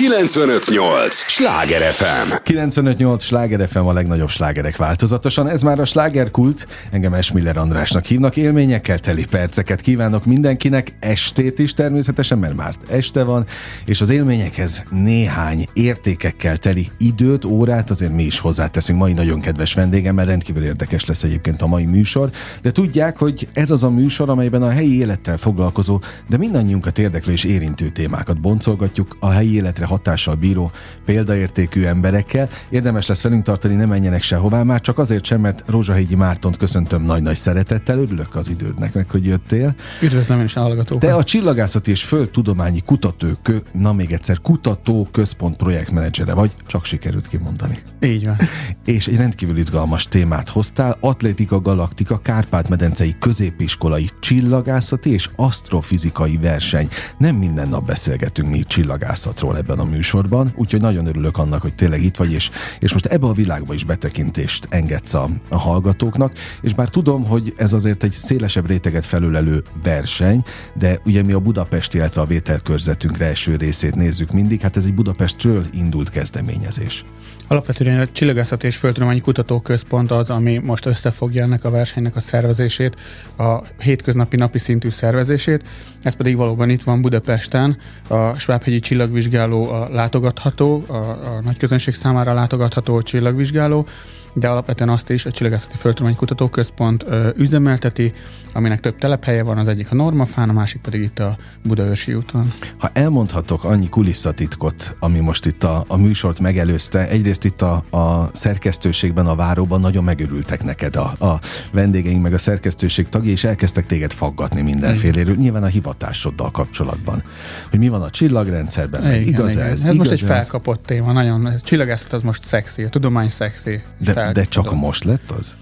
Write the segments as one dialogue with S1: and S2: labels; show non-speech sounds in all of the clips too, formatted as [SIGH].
S1: 958! Sláger FM!
S2: 958! Sláger FM a legnagyobb slágerek változatosan. Ez már a slágerkult. Engem Esmiller Andrásnak hívnak. Élményekkel teli perceket kívánok mindenkinek. Estét is természetesen, mert már este van. És az élményekhez néhány értékekkel teli időt, órát azért mi is hozzáteszünk. Mai nagyon kedves vendégemmel rendkívül érdekes lesz egyébként a mai műsor. De tudják, hogy ez az a műsor, amelyben a helyi élettel foglalkozó, de mindannyiunkat érdeklő és érintő témákat boncolgatjuk a helyi életre hatással bíró példaértékű emberekkel. Érdemes lesz velünk tartani, ne menjenek sehová, már csak azért sem, mert Rózsahegyi Mártont köszöntöm nagy-nagy szeretettel, örülök az idődnek, meg hogy jöttél.
S3: Üdvözlöm én is a hallgatókat.
S2: Te a Csillagászati és Földtudományi Kutató, na még egyszer, Kutató Központ projektmenedzsere vagy, csak sikerült kimondani.
S3: Így van. [LAUGHS]
S2: És egy rendkívül izgalmas témát hoztál, Atlétika Galaktika Kárpát-medencei középiskolai csillagászati és asztrofizikai verseny. Nem minden nap beszélgetünk mi csillagászatról ebben a műsorban, úgyhogy nagyon örülök annak, hogy tényleg itt vagy, és, és most ebbe a világba is betekintést engedsz a, a hallgatóknak, és bár tudom, hogy ez azért egy szélesebb réteget felülelő verseny, de ugye mi a Budapesti, illetve a vételkörzetünkre első részét nézzük mindig, hát ez egy Budapestről indult kezdeményezés.
S3: Alapvetően a Csillagászat és Földtudományi Kutatóközpont az, ami most összefogja ennek a versenynek a szervezését, a hétköznapi napi szintű szervezését. Ez pedig valóban itt van Budapesten, a Svábhegyi Csillagvizsgáló a látogatható, a, a nagy közönség számára látogatható csillagvizsgáló, de alapvetően azt is a Csillagászati Földtudományi Kutatóközpont ö, üzemelteti, aminek több telephelye van, az egyik a Normafán, a másik pedig itt a Budaörsi úton.
S2: Ha elmondhatok annyi kulisszatitkot, ami most itt a, a műsort megelőzte, egyrészt itt a, a szerkesztőségben, a váróban nagyon megörültek neked a, a vendégeink, meg a szerkesztőség tagja, és elkezdtek téged faggatni mindenféléről, nyilván a hivatásoddal kapcsolatban. Hogy mi van a csillagrendszerben, igen, igaz. Ez?
S3: Ez
S2: igaz
S3: most egy felkapott téma, nagyon. A csillagászat az most szexi, a tudomány szexi.
S2: De, de csak most lett az?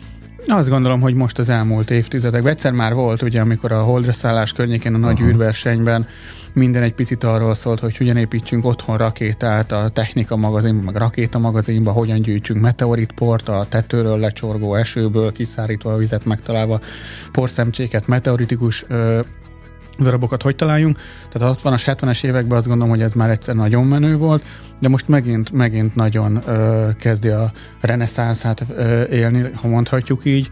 S3: Azt gondolom, hogy most az elmúlt évtizedekben. Egyszer már volt, ugye, amikor a holdra szállás környékén a nagy Aha. űrversenyben minden egy picit arról szólt, hogy hogyan építsünk otthon rakétát a technika magazinban, meg rakéta magazinban, hogyan gyűjtsünk meteoritport a tetőről lecsorgó esőből, kiszárítva a vizet megtalálva porszemcséket, meteoritikus ö, darabokat hogy találjunk. Tehát a 60-as, 70-es években azt gondolom, hogy ez már egyszer nagyon menő volt, de most megint, megint nagyon ö, kezdi a reneszánszát ö, élni, ha mondhatjuk így.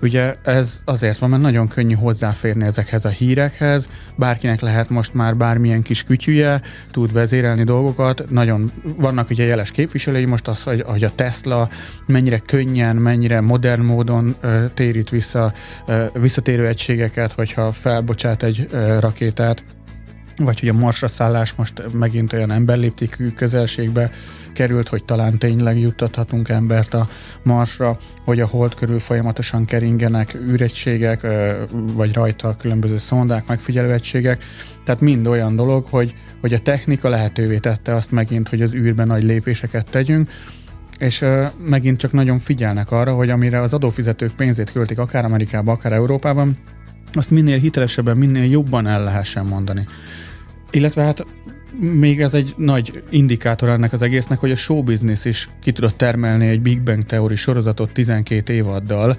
S3: Ugye ez azért van, mert nagyon könnyű hozzáférni ezekhez a hírekhez, bárkinek lehet most már bármilyen kis kütyüje, tud vezérelni dolgokat, nagyon vannak ugye jeles képviselői, most az, hogy, hogy a Tesla mennyire könnyen, mennyire modern módon ö, térít vissza ö, visszatérő egységeket, hogyha felbocsát egy ö, rakétát, vagy hogy a marsra szállás most megint olyan emberléptékű közelségbe került, hogy talán tényleg juttathatunk embert a Marsra, hogy a hold körül folyamatosan keringenek űregységek, vagy rajta különböző szondák, megfigyelő egységek. Tehát mind olyan dolog, hogy, hogy a technika lehetővé tette azt megint, hogy az űrben nagy lépéseket tegyünk, és megint csak nagyon figyelnek arra, hogy amire az adófizetők pénzét költik, akár Amerikában, akár Európában, azt minél hitelesebben, minél jobban el lehessen mondani. Illetve hát még ez egy nagy indikátor ennek az egésznek, hogy a show business is ki tudott termelni egy Big Bang teóri sorozatot 12 évaddal,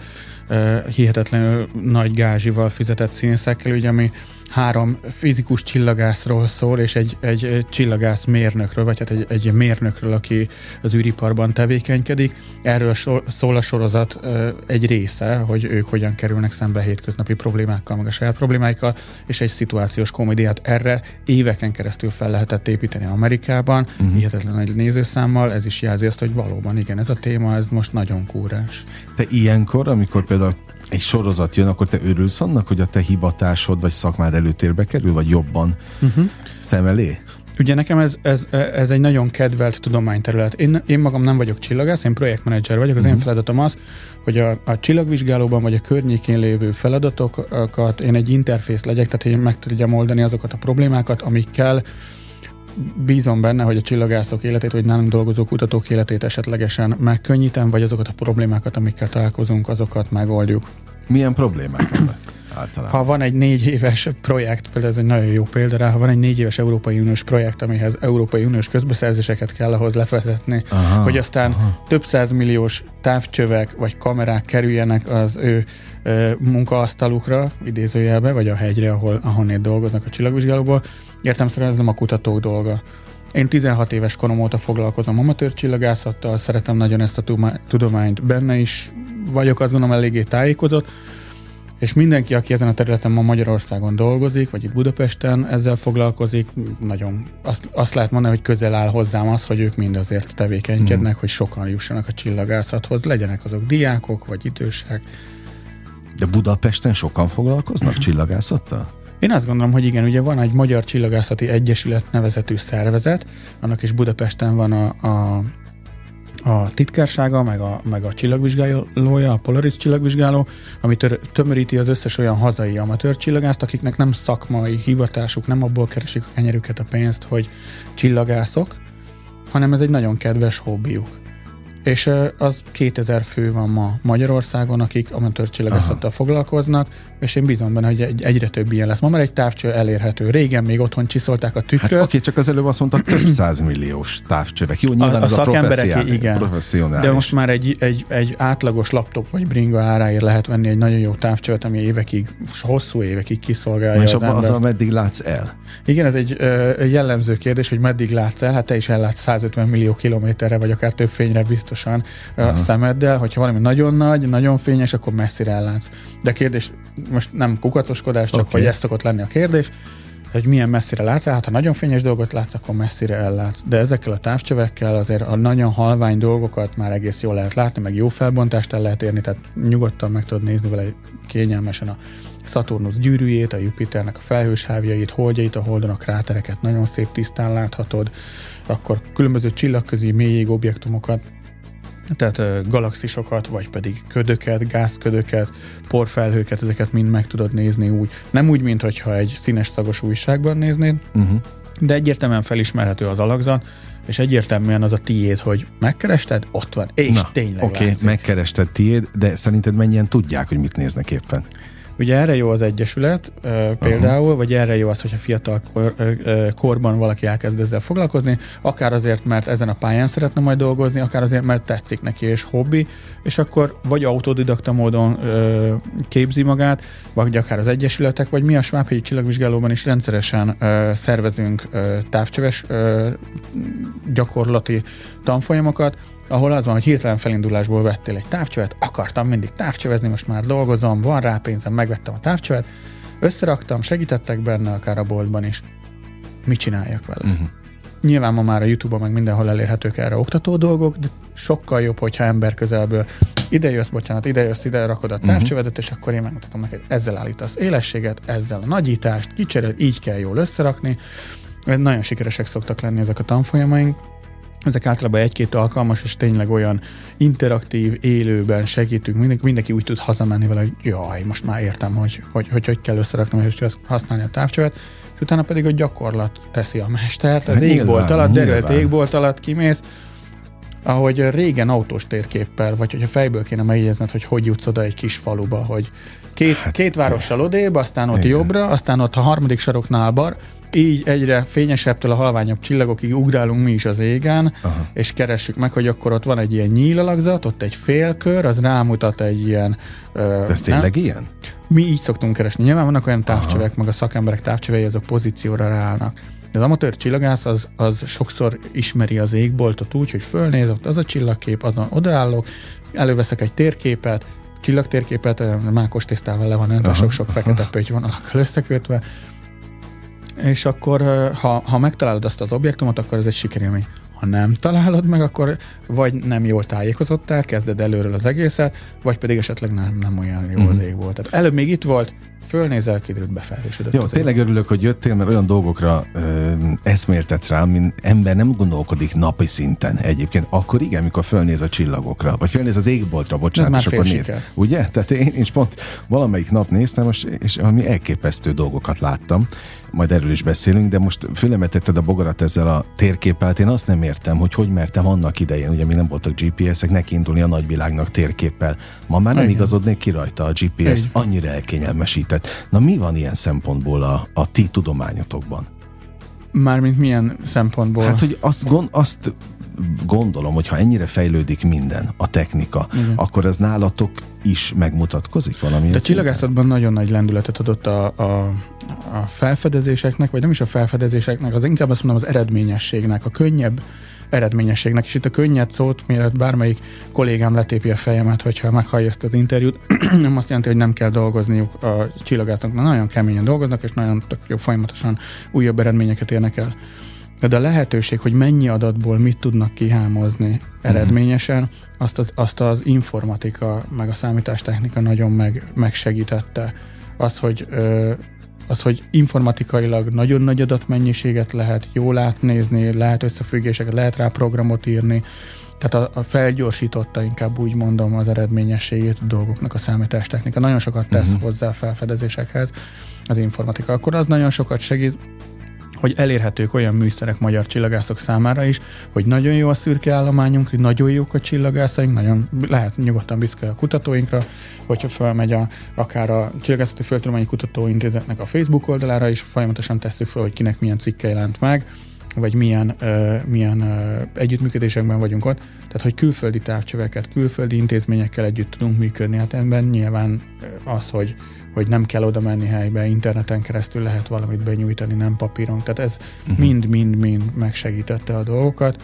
S3: hihetetlenül nagy gázsival fizetett színészekkel, ugye, ami három fizikus csillagászról szól, és egy, egy csillagász mérnökről, vagy hát egy, egy mérnökről, aki az űriparban tevékenykedik. Erről szól a sorozat egy része, hogy ők hogyan kerülnek szembe hétköznapi problémákkal, meg a saját problémáikkal, és egy szituációs komédiát erre éveken keresztül fel lehetett építeni Amerikában, uh-huh. hihetetlen nagy nézőszámmal, ez is jelzi azt, hogy valóban igen, ez a téma, ez most nagyon kúrás.
S2: Te ilyenkor, amikor például egy sorozat jön, akkor te örülsz annak, hogy a te hivatásod vagy szakmád előtérbe kerül, vagy jobban uh-huh. szem elé?
S3: Ugye nekem ez, ez, ez egy nagyon kedvelt tudományterület. Én, én magam nem vagyok csillagász, én projektmenedzser vagyok. Az uh-huh. én feladatom az, hogy a, a csillagvizsgálóban vagy a környékén lévő feladatokat én egy interfész legyek, tehát én meg tudjam oldani azokat a problémákat, amikkel bízom benne, hogy a csillagászok életét, vagy nálunk dolgozó kutatók életét esetlegesen megkönnyítem, vagy azokat a problémákat, amikkel találkozunk, azokat megoldjuk.
S2: Milyen problémák vannak?
S3: Általában. Ha van egy négy éves projekt, például ez egy nagyon jó példa rá, ha van egy négy éves Európai Uniós projekt, amihez Európai Uniós közbeszerzéseket kell ahhoz lefezetni, aha, hogy aztán aha. több milliós távcsövek vagy kamerák kerüljenek az ő ö, munkaasztalukra, idézőjelbe, vagy a hegyre, ahol, ahonnét dolgoznak a csillagvizsgálóból, értem szerint ez nem a kutatók dolga. Én 16 éves korom óta foglalkozom amatőr csillagászattal, szeretem nagyon ezt a tudományt, benne is vagyok, azt gondolom eléggé tájékozott, és mindenki, aki ezen a területen ma Magyarországon dolgozik, vagy itt Budapesten ezzel foglalkozik, nagyon azt, azt lehet mondani, hogy közel áll hozzám az, hogy ők mind azért tevékenykednek, mm. hogy sokan jussanak a csillagászathoz, legyenek azok diákok, vagy idősek.
S2: De Budapesten sokan foglalkoznak csillagászattal?
S3: Én azt gondolom, hogy igen, ugye van egy Magyar Csillagászati Egyesület nevezetű szervezet, annak is Budapesten van a, a a titkársága, meg a, meg a csillagvizsgálója, a Polaris csillagvizsgáló, ami tör, tömöríti az összes olyan hazai amatőr csillagászt, akiknek nem szakmai hivatásuk, nem abból keresik a kenyerüket, a pénzt, hogy csillagászok, hanem ez egy nagyon kedves hobbiuk. És az 2000 fő van ma Magyarországon, akik amatőr csillagászattal foglalkoznak, és én bízom benne, hogy egy, egyre több ilyen lesz. Ma már egy távcső elérhető. Régen még otthon csiszolták a tükröt. Hát
S2: oké, csak az előbb azt mondta, több százmilliós távcsövek. Jó, nyilván a, a, a szakemberek, igen.
S3: De most már egy, egy, egy átlagos laptop vagy bringa áráért lehet venni egy nagyon jó távcsövet, ami évekig, hosszú évekig kiszolgálja
S2: és az, az a meddig látsz el?
S3: Igen, ez egy ö, jellemző kérdés, hogy meddig látsz el. Hát te is ellátsz 150 millió kilométerre, vagy akár több fényre biztosan a szemeddel. Hogyha valami nagyon nagy, nagyon fényes, akkor messzire ellátsz. De kérdés most nem kukacoskodás, csak okay. hogy ez szokott lenni a kérdés, hogy milyen messzire látsz, hát ha nagyon fényes dolgot látsz, akkor messzire ellátsz. De ezekkel a távcsövekkel azért a nagyon halvány dolgokat már egész jól lehet látni, meg jó felbontást el lehet érni, tehát nyugodtan meg tudod nézni vele kényelmesen a Saturnus gyűrűjét, a Jupiternek a felhőshávjait, holdjait, a holdon a krátereket nagyon szép tisztán láthatod, akkor különböző csillagközi mélyég objektumokat tehát galaxisokat, vagy pedig ködöket, gázködöket, porfelhőket, ezeket mind meg tudod nézni úgy. Nem úgy, mint hogyha egy színes szagos újságban néznéd, uh-huh. de egyértelműen felismerhető az alakzat, és egyértelműen az a tiéd, hogy megkerested, ott van, és Na, tényleg
S2: Oké, okay, megkerested tiéd, de szerinted mennyien tudják, hogy mit néznek éppen?
S3: Ugye erre jó az Egyesület például, uh-huh. vagy erre jó az, hogyha fiatal kor, korban valaki elkezd ezzel foglalkozni, akár azért, mert ezen a pályán szeretne majd dolgozni, akár azért, mert tetszik neki és hobbi, és akkor vagy autodidakta módon képzi magát, vagy akár az Egyesületek, vagy mi a Svábhegyi Csillagvizsgálóban is rendszeresen szervezünk távcsöves gyakorlati tanfolyamokat, ahol az van, hogy hirtelen felindulásból vettél egy távcsövet, akartam mindig távcsövezni, most már dolgozom, van rá pénzem, megvettem a távcsövet, összeraktam, segítettek benne, akár a boltban is. Mit csináljak vele? Uh-huh. Nyilván ma már a YouTube-on meg mindenhol elérhetők erre oktató dolgok, de sokkal jobb, hogyha ember közelből ide jössz, bocsánat, ide jössz, ide rakod a mhm. távcsövedet, uh-huh. és akkor én megmutatom neked, ezzel állítasz élességet, ezzel a nagyítást, kicseréled, így kell jól összerakni. Nagyon sikeresek szoktak lenni ezek a tanfolyamaink, ezek általában egy-két alkalmas, és tényleg olyan interaktív, élőben segítünk, mindenki, mindenki úgy tud hazamenni vele, hogy jaj, most már értem, hogy hogy, hogy, hogy kell összerakni, hogy hogy használni a távcsövet, és utána pedig a gyakorlat teszi a mestert, az égbolt alatt, derült égbolt alatt kimész, ahogy régen autós térképpel, vagy hogyha fejből kéne megjegyezned, hogy hogy jutsz oda egy kis faluba, hogy két, hát, két várossal odébb, aztán ott igen. jobbra, aztán ott a harmadik saroknál bar, így egyre fényesebbtől a halványabb csillagokig ugrálunk mi is az égen, Aha. és keressük meg, hogy akkor ott van egy ilyen nyílalakzat, ott egy félkör, az rámutat egy ilyen...
S2: De ez tényleg nem? ilyen?
S3: Mi így szoktunk keresni. Nyilván vannak olyan távcsövek, Aha. meg a szakemberek távcsövei, azok pozícióra ráállnak. De az amatőr csillagász az, az sokszor ismeri az égboltot úgy, hogy fölnéz, ott az a csillagkép, azon odaállok, előveszek egy térképet, csillagtérképet, mákos tésztával le van öntve, sok-sok fekete pötty van összekötve, és akkor ha, ha megtalálod azt az objektumot, akkor ez egy sikerélmény. Ha nem találod meg, akkor vagy nem jól tájékozottál, kezded előről az egészet, vagy pedig esetleg nem, nem olyan jó az mhm. ég volt. Tehát előbb még itt volt, Fölnézel, kiderült befelhősödött.
S2: Jó, tényleg örülök, hogy jöttél, mert olyan dolgokra ö, eszméltetsz rá, mint ember nem gondolkodik napi szinten egyébként. Akkor igen, mikor fölnéz a csillagokra, vagy fölnéz az égboltra, bocsánat, és akkor néz. Ugye? Tehát én, is pont valamelyik nap néztem, és, és valami elképesztő dolgokat láttam. Majd erről is beszélünk, de most fülemetetted a bogarat ezzel a térképpel. Hát én azt nem értem, hogy hogy mertem annak idején, ugye mi nem voltak GPS-ek, neki indulni a nagyvilágnak térképpel. Ma már nem igen. igazodnék ki rajta a GPS, igen. annyira elkényelmesített területet. Na mi van ilyen szempontból a, a ti tudományotokban?
S3: Mármint milyen szempontból?
S2: Hát, hogy azt, gond, azt gondolom, hogy ha ennyire fejlődik minden, a technika, Igen. akkor ez nálatok is megmutatkozik valami.
S3: A csillagászatban nagyon nagy lendületet adott a, a, a felfedezéseknek, vagy nem is a felfedezéseknek, az inkább azt mondom az eredményességnek, a könnyebb eredményességnek. És itt a könnyed szót, mielőtt bármelyik kollégám letépi a fejemet, hogyha meghallja ezt az interjút, [CLEARS THROAT] nem azt jelenti, hogy nem kell dolgozniuk a csillagásznak. Nagyon keményen dolgoznak, és nagyon tök jobb, folyamatosan újabb eredményeket érnek el. De a lehetőség, hogy mennyi adatból mit tudnak kihámozni eredményesen, azt az, azt az informatika, meg a számítástechnika nagyon meg, megsegítette. Az, hogy ö, az, hogy informatikailag nagyon nagy adatmennyiséget lehet jól átnézni, lehet összefüggéseket, lehet rá programot írni, tehát a, a felgyorsította inkább úgy mondom az eredményességét a dolgoknak a számítástechnika. Nagyon sokat tesz uh-huh. hozzá a felfedezésekhez az informatika. Akkor az nagyon sokat segít, hogy elérhetők olyan műszerek magyar csillagászok számára is, hogy nagyon jó a szürke állományunk, hogy nagyon jók a csillagászaink, nagyon lehet nyugodtan büszke a kutatóinkra, hogyha felmegy a, akár a Csillagászati Földtudományi Kutatóintézetnek a Facebook oldalára is, folyamatosan tesszük fel, hogy kinek milyen cikke jelent meg, vagy milyen, uh, milyen uh, együttműködésekben vagyunk ott. Tehát, hogy külföldi távcsöveket, külföldi intézményekkel együtt tudunk működni. Hát ebben nyilván az, hogy hogy nem kell oda menni helybe, interneten keresztül lehet valamit benyújtani, nem papíron. Tehát ez mind-mind-mind uh-huh. megsegítette a dolgokat,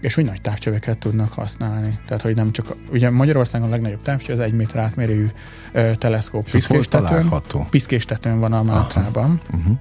S3: és úgy nagy távcsöveket tudnak használni. Tehát, hogy nem csak, ugye Magyarországon a legnagyobb távcső, az egy méter átmérőjű uh, teleszkóp.
S2: Piszkéstetőn,
S3: piszkéstetőn van a Mátrában. Uh-huh.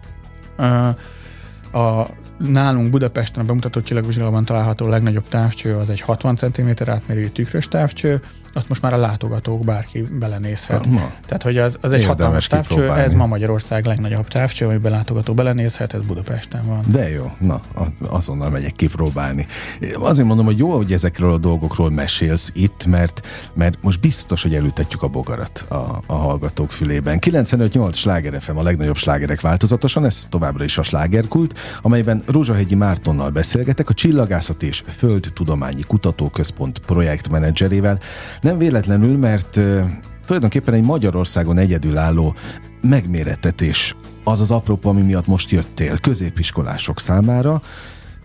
S3: Uh, a nálunk Budapesten a bemutató csillagvizsgálatban található legnagyobb távcső az egy 60 cm átmérőjű tükrös távcső, azt most már a látogatók bárki belenézhet. Na, Tehát, hogy az, az egy hatalmas távcső, ez ma Magyarország legnagyobb távcső, amiben látogató belenézhet, ez Budapesten van.
S2: De jó, na, azonnal megyek kipróbálni. Azért mondom, hogy jó, hogy ezekről a dolgokról mesélsz itt, mert, mert most biztos, hogy elültetjük a bogarat a, a hallgatók fülében. 95-8 sláger FM a legnagyobb slágerek változatosan, ez továbbra is a slágerkult, amelyben Rózsahegyi Mártonnal beszélgetek, a Csillagászat és Földtudományi Kutatóközpont projektmenedzserével, nem véletlenül, mert uh, tulajdonképpen egy Magyarországon egyedülálló megmérettetés az az apropó, ami miatt most jöttél középiskolások számára,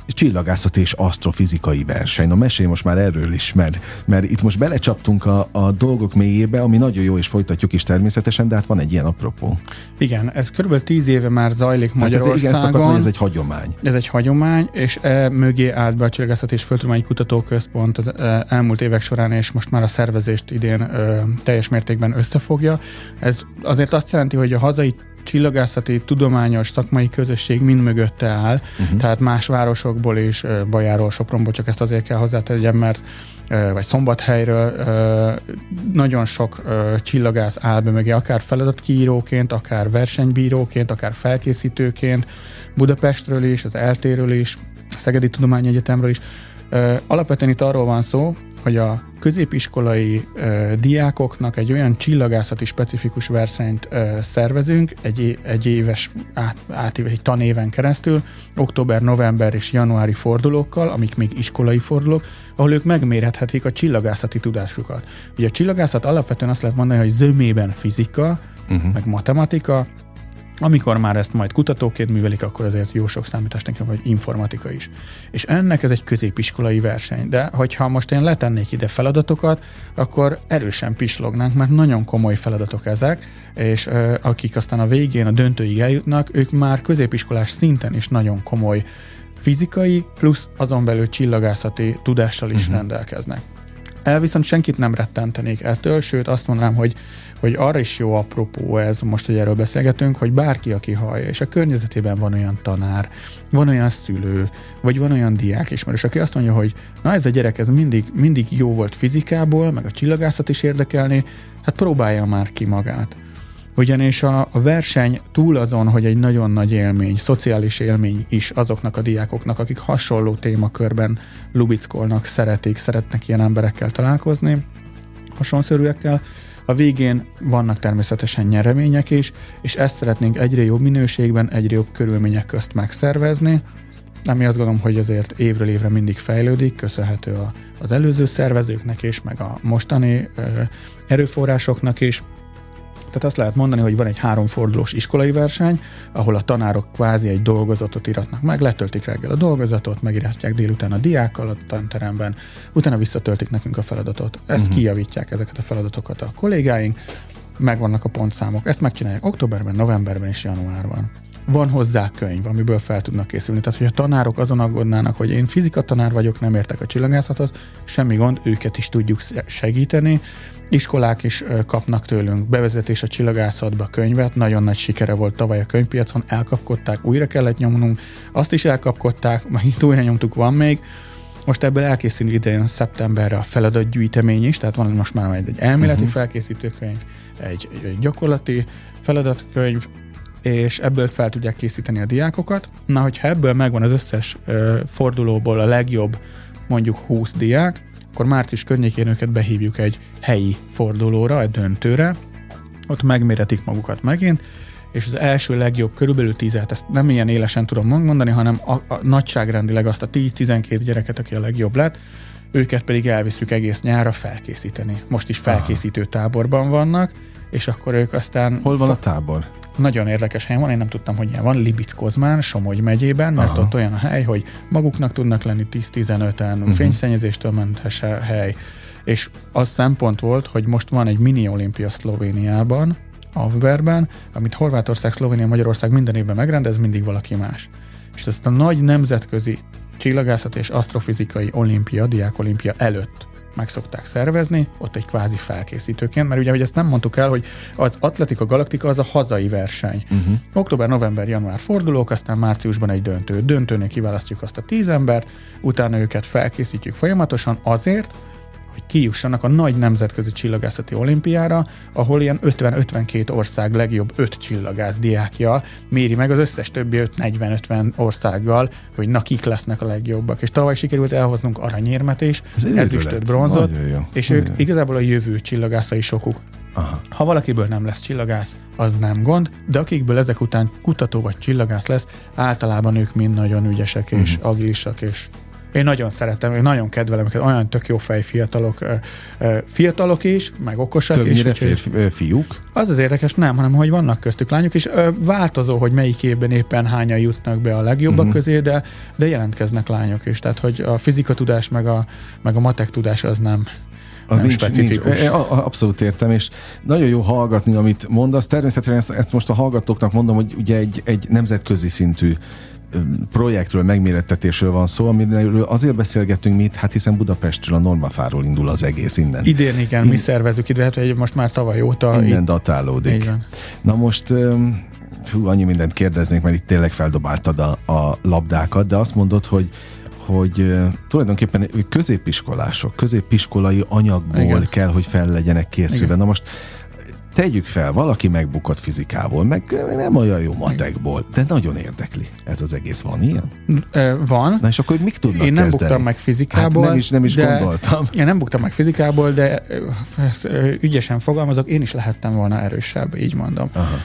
S2: csillagászat és asztrofizikai verseny. Na mesélj most már erről is, mert, mert itt most belecsaptunk a, a dolgok mélyébe, ami nagyon jó, és folytatjuk is természetesen, de hát van egy ilyen apropó.
S3: Igen, ez kb. tíz éve már zajlik Magyarországon. Hát ez, igen, ezt
S2: akartam, hogy ez egy hagyomány.
S3: Ez egy hagyomány, és e mögé állt be a Csillagászat és Földtudományi Kutatóközpont az e, elmúlt évek során, és most már a szervezést idén e, teljes mértékben összefogja. Ez azért azt jelenti, hogy a hazai csillagászati, tudományos, szakmai közösség mind mögötte áll, uh-huh. tehát más városokból is, Bajáról, Sopronból, csak ezt azért kell hozzátegyem, mert vagy Szombathelyről nagyon sok csillagász áll be mögé, akár feladatkíróként, akár versenybíróként, akár felkészítőként, Budapestről is, az eltéről is, Szegedi Tudományegyetemről is. Alapvetően itt arról van szó, hogy a középiskolai ö, diákoknak egy olyan csillagászati specifikus versenyt ö, szervezünk egy, egy éves, át, át, egy tanéven keresztül, október, november és januári fordulókkal, amik még iskolai fordulók, ahol ők megmérhethetik a csillagászati tudásukat. Ugye a csillagászat alapvetően azt lehet mondani, hogy zömében fizika, uh-huh. meg matematika, amikor már ezt majd kutatóként művelik, akkor azért jó sok nekem, vagy informatika is. És ennek ez egy középiskolai verseny. De hogyha most én letennék ide feladatokat, akkor erősen pislognánk, mert nagyon komoly feladatok ezek, és ö, akik aztán a végén a döntőig eljutnak, ők már középiskolás szinten is nagyon komoly fizikai, plusz azon belül csillagászati tudással is uh-huh. rendelkeznek. El viszont senkit nem rettentenék ettől, sőt azt mondanám, hogy hogy arra is jó apropó ez, most, hogy erről beszélgetünk, hogy bárki, aki hallja, és a környezetében van olyan tanár, van olyan szülő, vagy van olyan diák ismerős, aki azt mondja, hogy na ez a gyerek, ez mindig, mindig jó volt fizikából, meg a csillagászat is érdekelni, hát próbálja már ki magát. Ugyanis a, a verseny túl azon, hogy egy nagyon nagy élmény, szociális élmény is azoknak a diákoknak, akik hasonló témakörben lubickolnak, szeretik, szeretnek ilyen emberekkel találkozni, hasonszörűekkel, a végén vannak természetesen nyeremények is, és ezt szeretnénk egyre jobb minőségben, egyre jobb körülmények közt megszervezni, ami azt gondolom, hogy azért évről évre mindig fejlődik, köszönhető a, az előző szervezőknek is, meg a mostani ö, erőforrásoknak is. Tehát azt lehet mondani, hogy van egy háromfordulós iskolai verseny, ahol a tanárok kvázi egy dolgozatot iratnak meg, letöltik reggel a dolgozatot, megírhatják délután a diákkal a tanteremben, utána visszatöltik nekünk a feladatot. Ezt uh-huh. kijavítják ezeket a feladatokat a kollégáink, megvannak a pontszámok. Ezt megcsinálják októberben, novemberben és januárban van hozzá könyv, amiből fel tudnak készülni. Tehát, hogy a tanárok azon aggódnának, hogy én fizika tanár vagyok, nem értek a csillagászathoz, semmi gond, őket is tudjuk segíteni. Iskolák is kapnak tőlünk bevezetés a csillagászatba könyvet, nagyon nagy sikere volt tavaly a könyvpiacon, elkapkodták, újra kellett nyomnunk, azt is elkapkodták, megint újra nyomtuk, van még. Most ebből elkészül idején szeptemberre a feladatgyűjtemény is, tehát van most már egy elméleti uh-huh. felkészítőkönyv, egy, egy gyakorlati feladatkönyv, és ebből fel tudják készíteni a diákokat. Na, hogyha ebből megvan az összes ö, fordulóból a legjobb mondjuk 20 diák, akkor március környékén őket behívjuk egy helyi fordulóra, egy döntőre, ott megméretik magukat megint, és az első legjobb, körülbelül 10 ezt nem ilyen élesen tudom mondani, hanem a, a nagyságrendileg azt a 10-12 gyereket, aki a legjobb lett, őket pedig elviszük egész nyára felkészíteni. Most is felkészítő táborban vannak, és akkor ők aztán...
S2: Hol van a tábor?
S3: Nagyon érdekes helyen van, én nem tudtam, hogy ilyen van, Libic-Kozmán, Somogy megyében, mert Aha. ott olyan a hely, hogy maguknak tudnak lenni 10-15-en, uh-huh. fényszennyezéstől mentes hely. És az szempont volt, hogy most van egy mini olimpia Szlovéniában, Avberben, amit Horvátország, Szlovénia, Magyarország minden évben megrendez, mindig valaki más. És ezt a nagy nemzetközi csillagászat és asztrofizikai olimpia, diákolimpia előtt meg szokták szervezni, ott egy kvázi felkészítőként, mert ugye, hogy ezt nem mondtuk el, hogy az Atletika Galaktika az a hazai verseny. Uh-huh. Október, november, január fordulók, aztán márciusban egy döntő. Döntőnél kiválasztjuk azt a tíz embert, utána őket felkészítjük folyamatosan azért, hogy kijussanak a nagy nemzetközi csillagászati olimpiára, ahol ilyen 50-52 ország legjobb 5 csillagász diákja méri meg az összes többi 5-40-50 országgal, hogy na kik lesznek a legjobbak. És tavaly sikerült elhoznunk aranyérmet is, ezüstöt, bronzot, és ők igazából a jövő csillagászai sokuk. Aha. Ha valakiből nem lesz csillagász, az nem gond, de akikből ezek után kutató vagy csillagász lesz, általában ők mind nagyon ügyesek és uh-huh. agilisak és én nagyon szeretem, én nagyon kedvelem őket, olyan tök jó fej fiatalok, fiatalok is, meg okosak
S2: Többnyire
S3: is.
S2: Többnyire fiúk?
S3: Az az érdekes, nem, hanem hogy vannak köztük lányok, és változó, hogy melyik évben éppen hányan jutnak be a legjobbak uh-huh. közé, de, de jelentkeznek lányok is. Tehát, hogy a fizika tudás, meg a, meg a matek tudás az nem, az nem nincs, specifikus. Nincs.
S2: Abszolút értem, és nagyon jó hallgatni, amit mondasz. Természetesen ezt, ezt most a hallgatóknak mondom, hogy ugye egy, egy nemzetközi szintű projektről, megmérettetésről van szó, amiről azért beszélgettünk mi itt, hát hiszen Budapestről, a Normafáról indul az egész innen.
S3: Idén igen, In... mi szervezünk ide, hát hogy most már tavaly óta.
S2: Innen itt... datálódik. Igen. Na most fú, annyi mindent kérdeznék, mert itt tényleg feldobáltad a, a labdákat, de azt mondod, hogy hogy tulajdonképpen középiskolások, középiskolai anyagból Igen. kell, hogy fel legyenek készülve. Igen. Na most tegyük fel, valaki megbukott fizikából, meg nem olyan jó matekból, de nagyon érdekli. Ez az egész van ilyen?
S3: Van.
S2: Na és akkor mik tudnak
S3: Én nem
S2: kezdeni?
S3: buktam meg fizikából.
S2: Hát nem is, nem is de, gondoltam.
S3: Én nem buktam meg fizikából, de ügyesen fogalmazok, én is lehettem volna erősebb, így mondom. Aha.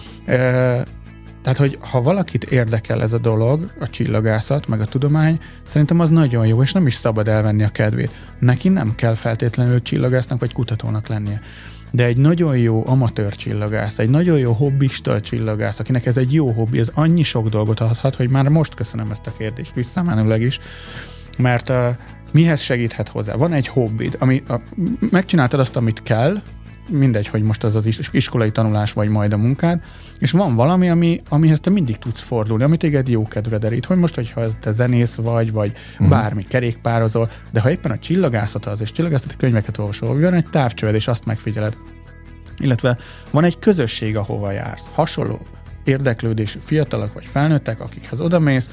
S3: Tehát, hogy ha valakit érdekel ez a dolog, a csillagászat, meg a tudomány, szerintem az nagyon jó, és nem is szabad elvenni a kedvét. Neki nem kell feltétlenül csillagásznak vagy kutatónak lennie de egy nagyon jó amatőr csillagász, egy nagyon jó hobbista csillagász, akinek ez egy jó hobbi, ez annyi sok dolgot adhat, hogy már most köszönöm ezt a kérdést visszamenőleg is, mert a, mihez segíthet hozzá? Van egy hobbid, ami a, megcsináltad azt, amit kell, mindegy, hogy most az az iskolai tanulás vagy majd a munkád, és van valami, ami, amihez te mindig tudsz fordulni, ami téged jó kedvre derít, hogy most, hogyha te zenész vagy, vagy uh-huh. bármi, kerékpározol, de ha éppen a csillagászat az, és csillagászati könyveket olvasol, van egy távcsöved, és azt megfigyeled, illetve van egy közösség, ahova jársz, hasonló érdeklődésű fiatalok vagy felnőttek, akikhez odamész,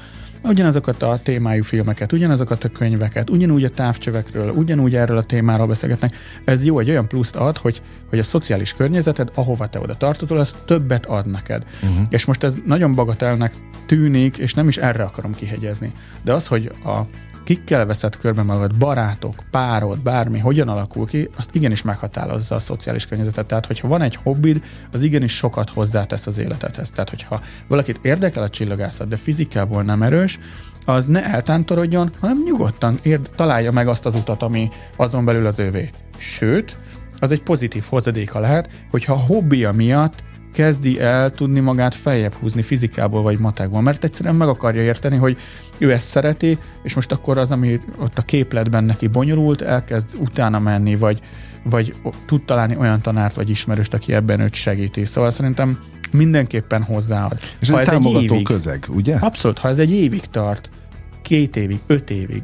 S3: ugyanazokat a témájú filmeket, ugyanazokat a könyveket, ugyanúgy a távcsövekről, ugyanúgy erről a témáról beszélgetnek. Ez jó, egy olyan pluszt ad, hogy, hogy a szociális környezeted, ahova te oda tartozol, az többet ad neked. Uh-huh. És most ez nagyon bagatelnek tűnik, és nem is erre akarom kihegyezni. De az, hogy a kikkel veszed körbe magad, barátok, párod, bármi, hogyan alakul ki, azt igenis meghatározza a szociális környezetet. Tehát, hogyha van egy hobbid, az igenis sokat hozzátesz az életedhez. Tehát, hogyha valakit érdekel a csillagászat, de fizikából nem erős, az ne eltántorodjon, hanem nyugodtan érd, találja meg azt az utat, ami azon belül az övé. Sőt, az egy pozitív hozadéka lehet, hogyha a hobbija miatt kezdi el tudni magát feljebb húzni fizikából vagy matekból, mert egyszerűen meg akarja érteni, hogy ő ezt szereti, és most akkor az, ami ott a képletben neki bonyolult, elkezd utána menni, vagy, vagy tud találni olyan tanárt vagy ismerőst, aki ebben őt segíti. Szóval szerintem mindenképpen hozzáad.
S2: És ha ez egy évig, közeg, ugye?
S3: Abszolút, ha ez egy évig tart, két évig, öt évig,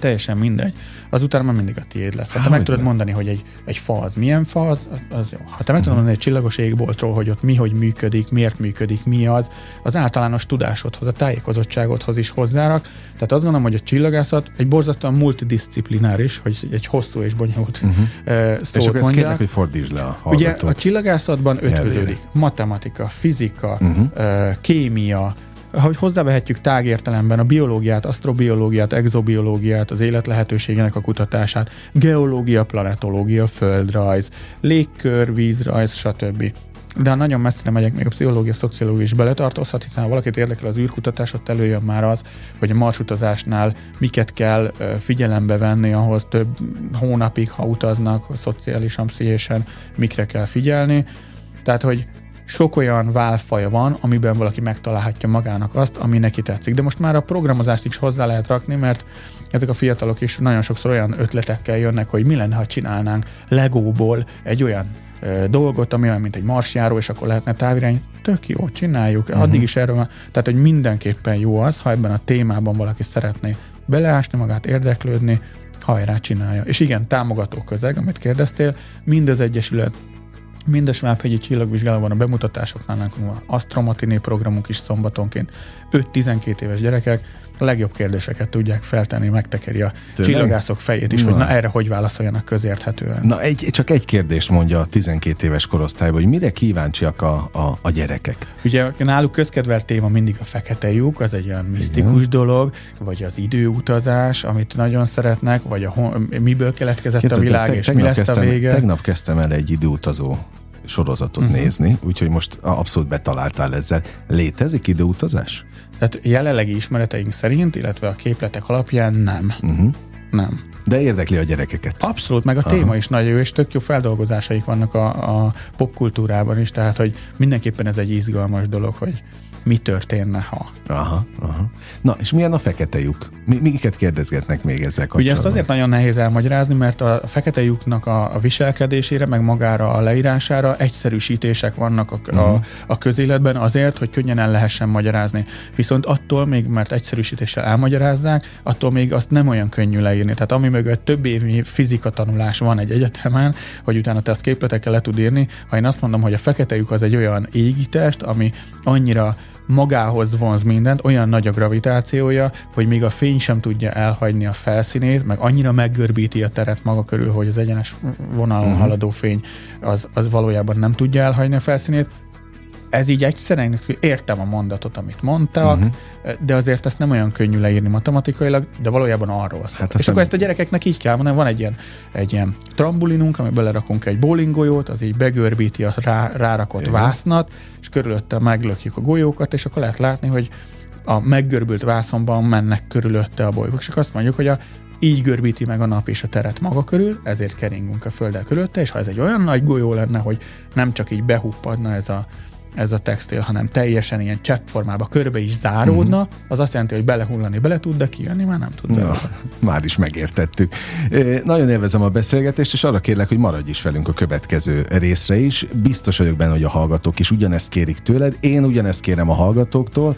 S3: teljesen mindegy, azután már mindig a tiéd lesz. Ha te meg tudod mondani, hogy egy, egy fa az milyen fa, az, az jó. Ha te meg tudod mondani egy csillagos égboltról, hogy ott mi, hogy működik, miért működik, mi az, az általános tudásodhoz, a tájékozottságodhoz is hozzárak. Tehát azt gondolom, hogy a csillagászat egy borzasztóan multidisciplináris, hogy egy hosszú és bonyolult uh-huh. szót
S2: És akkor ezt kérlek, hogy fordítsd le a
S3: hallgatót. Ugye a csillagászatban ötvöződik matematika, fizika, uh-huh. kémia, hogy hozzávehetjük tágértelemben a biológiát, asztrobiológiát, exobiológiát, az élet lehetőségének a kutatását, geológia, planetológia, földrajz, légkör, vízrajz, stb. De ha nagyon messzire megyek, még a pszichológia, a szociológia is beletartozhat, hiszen ha valakit érdekel az űrkutatás, ott előjön már az, hogy a marsutazásnál miket kell figyelembe venni, ahhoz több hónapig, ha utaznak, szociálisan, pszichésen, mikre kell figyelni. Tehát, hogy sok olyan válfaja van, amiben valaki megtalálhatja magának azt, ami neki tetszik. De most már a programozást is hozzá lehet rakni, mert ezek a fiatalok is nagyon sokszor olyan ötletekkel jönnek, hogy mi lenne, ha csinálnánk Legóból egy olyan ö, dolgot, ami olyan, mint egy marsjáró, és akkor lehetne távirány. Tök jó, csináljuk. Uh-huh. Addig is erről van. Tehát, hogy mindenképpen jó az, ha ebben a témában valaki szeretné beleásni magát, érdeklődni, hajrá csinálja. És igen, támogató közeg, amit kérdeztél, mind az Egyesület Mind a Svábhegyi csillagvizsgálóban a bemutatásoknál nálunk van Astromatiné programunk is szombatonként. 5-12 éves gyerekek a legjobb kérdéseket tudják feltenni, megtekeri a Tényleg? csillagászok fejét is, na. hogy na erre hogy válaszoljanak közérthetően.
S2: Na egy, csak egy kérdést mondja a 12 éves korosztályban, hogy mire kíváncsiak a, a, a gyerekek?
S3: Ugye náluk közkedvelt téma mindig a fekete lyuk, az egy olyan misztikus Igen. dolog, vagy az időutazás, amit nagyon szeretnek, vagy a, miből keletkezett Képzeld, a világ, te, és mi lesz
S2: kezdtem,
S3: a vége.
S2: Tegnap kezdtem el egy időutazó sorozatot uh-huh. nézni, úgyhogy most abszolút betaláltál ezzel. Létezik időutazás?
S3: Tehát jelenlegi ismereteink szerint, illetve a képletek alapján nem. Uh-huh. Nem.
S2: De érdekli a gyerekeket.
S3: Abszolút, meg a Aha. téma is nagy jó, és tök jó feldolgozásaik vannak a, a popkultúrában is, tehát hogy mindenképpen ez egy izgalmas dolog, hogy mi történne, ha.
S2: Aha, aha. Na, és milyen a fekete lyuk? Mi, miket kérdezgetnek még ezzel kapcsolatban?
S3: Ugye ezt azért nagyon nehéz elmagyarázni, mert a fekete lyuknak a, a viselkedésére, meg magára a leírására egyszerűsítések vannak a, uh-huh. a, mhm. a közéletben azért, hogy könnyen el lehessen magyarázni. Viszont attól még, mert egyszerűsítéssel elmagyarázzák, attól még azt nem olyan könnyű leírni. Tehát ami mögött több évnyi fizika tanulás van egy egyetemen, hogy utána te azt képletekkel le tud írni, ha én azt mondom, hogy a fekete lyuk az egy olyan égitest, ami annyira magához vonz mindent, olyan nagy a gravitációja, hogy még a fény sem tudja elhagyni a felszínét, meg annyira meggörbíti a teret maga körül, hogy az egyenes vonalon uh-huh. haladó fény az, az valójában nem tudja elhagyni a felszínét, ez így egyszerűen, értem a mondatot, amit mondtak, uh-huh. de azért ezt nem olyan könnyű leírni matematikailag, de valójában arról szól. Hát és akkor ezt a gyerekeknek így kell mondani, van egy ilyen, egy ilyen trambulinunk, ami belerakunk egy bowlinggolyót, az így begörbíti a rá, rárakott Igen. vásznat, és körülötte meglökjük a golyókat, és akkor lehet látni, hogy a meggörbült vászonban mennek körülötte a bolygók. És akkor azt mondjuk, hogy a így görbíti meg a nap és a teret maga körül, ezért keringünk a Földdel körülötte, és ha ez egy olyan nagy golyó lenne, hogy nem csak így behuppadna ez a ez a textil, hanem teljesen ilyen csepp formába körbe is záródna, uh-huh. az azt jelenti, hogy belehullani bele tud, de kijönni már nem tud. Na,
S2: már is megértettük. É, nagyon élvezem a beszélgetést, és arra kérlek, hogy maradj is velünk a következő részre is. Biztos vagyok benne, hogy a hallgatók is ugyanezt kérik tőled, én ugyanezt kérem a hallgatóktól,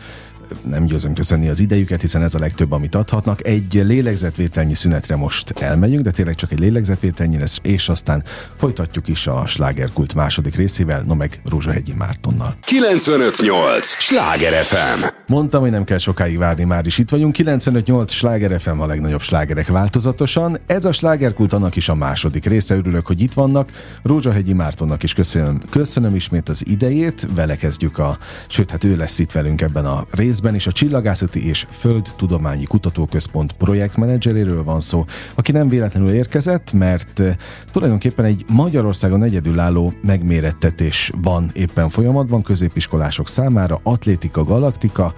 S2: nem győzöm köszönni az idejüket, hiszen ez a legtöbb, amit adhatnak. Egy lélegzetvételnyi szünetre most elmegyünk, de tényleg csak egy lélegzetvételnyi lesz, és aztán folytatjuk is a slágerkult második részével, no meg Rózsahegyi Mártonnal.
S1: 958! Sláger FM!
S2: Mondtam, hogy nem kell sokáig várni, már is itt vagyunk. 958 Sláger FM a legnagyobb slágerek változatosan. Ez a slágerkult annak is a második része. Örülök, hogy itt vannak. Rózsahegyi Mártonnak is köszönöm, köszönöm ismét az idejét. Vele kezdjük a, sőt, hát ő lesz itt velünk ebben a részben részben is a Csillagászati és Földtudományi Kutatóközpont projektmenedzseréről van szó, aki nem véletlenül érkezett, mert eh, tulajdonképpen egy Magyarországon egyedülálló megmérettetés van éppen folyamatban középiskolások számára, Atlétika Galaktika,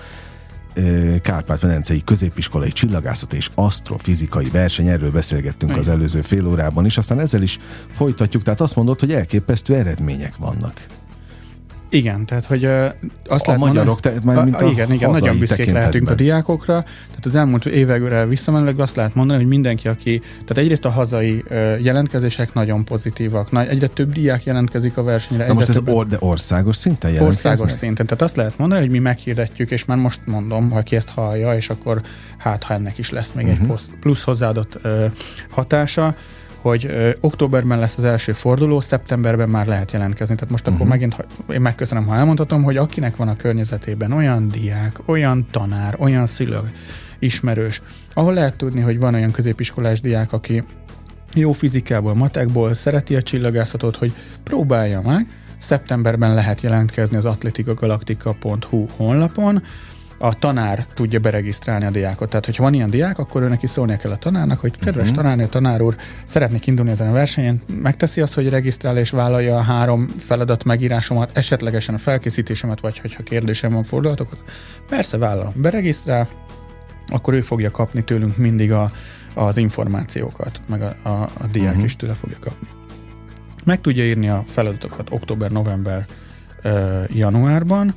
S2: eh, Kárpát-medencei középiskolai csillagászat és asztrofizikai verseny, erről beszélgettünk Igen. az előző fél órában is, aztán ezzel is folytatjuk, tehát azt mondod, hogy elképesztő eredmények vannak.
S3: Igen, tehát hogy uh, azt
S2: a
S3: lehet
S2: magyarok,
S3: mondani,
S2: te, már mint a,
S3: a, igen, igen, nagyon büszkék lehetünk a diákokra. Tehát az elmúlt évekre visszamenőleg azt lehet mondani, hogy mindenki, aki, tehát egyrészt a hazai uh, jelentkezések nagyon pozitívak, nagy, egyre több diák jelentkezik a versenyre.
S2: Na most ez or, de országos szinten jelentkeznek?
S3: Országos szinten, tehát azt lehet mondani, hogy mi meghirdetjük, és már most mondom, ha ki ezt hallja, és akkor hát, ha ennek is lesz még uh-huh. egy plusz, plusz hozzáadott uh, hatása, hogy ö, októberben lesz az első forduló, szeptemberben már lehet jelentkezni. Tehát most uh-huh. akkor megint, ha, én megköszönöm, ha elmondhatom, hogy akinek van a környezetében olyan diák, olyan tanár, olyan szülő, ismerős, ahol lehet tudni, hogy van olyan középiskolás diák, aki jó fizikából, matekból, szereti a csillagászatot, hogy próbálja meg. Szeptemberben lehet jelentkezni az atletikagalaktika.hu honlapon, a tanár tudja beregisztrálni a diákot. Tehát, hogyha van ilyen diák, akkor ő neki szólnia kell a tanárnak, hogy kedves uh-huh. tanárnő, tanár úr, szeretnék indulni ezen a versenyen, megteszi azt, hogy regisztrál és vállalja a három feladat megírásomat, esetlegesen a felkészítésemet, vagy hogyha kérdésem van, fordulatok, persze vállalom. Beregisztrál, akkor ő fogja kapni tőlünk mindig a, az információkat, meg a, a, a diák uh-huh. is tőle fogja kapni. Meg tudja írni a feladatokat október, november, januárban,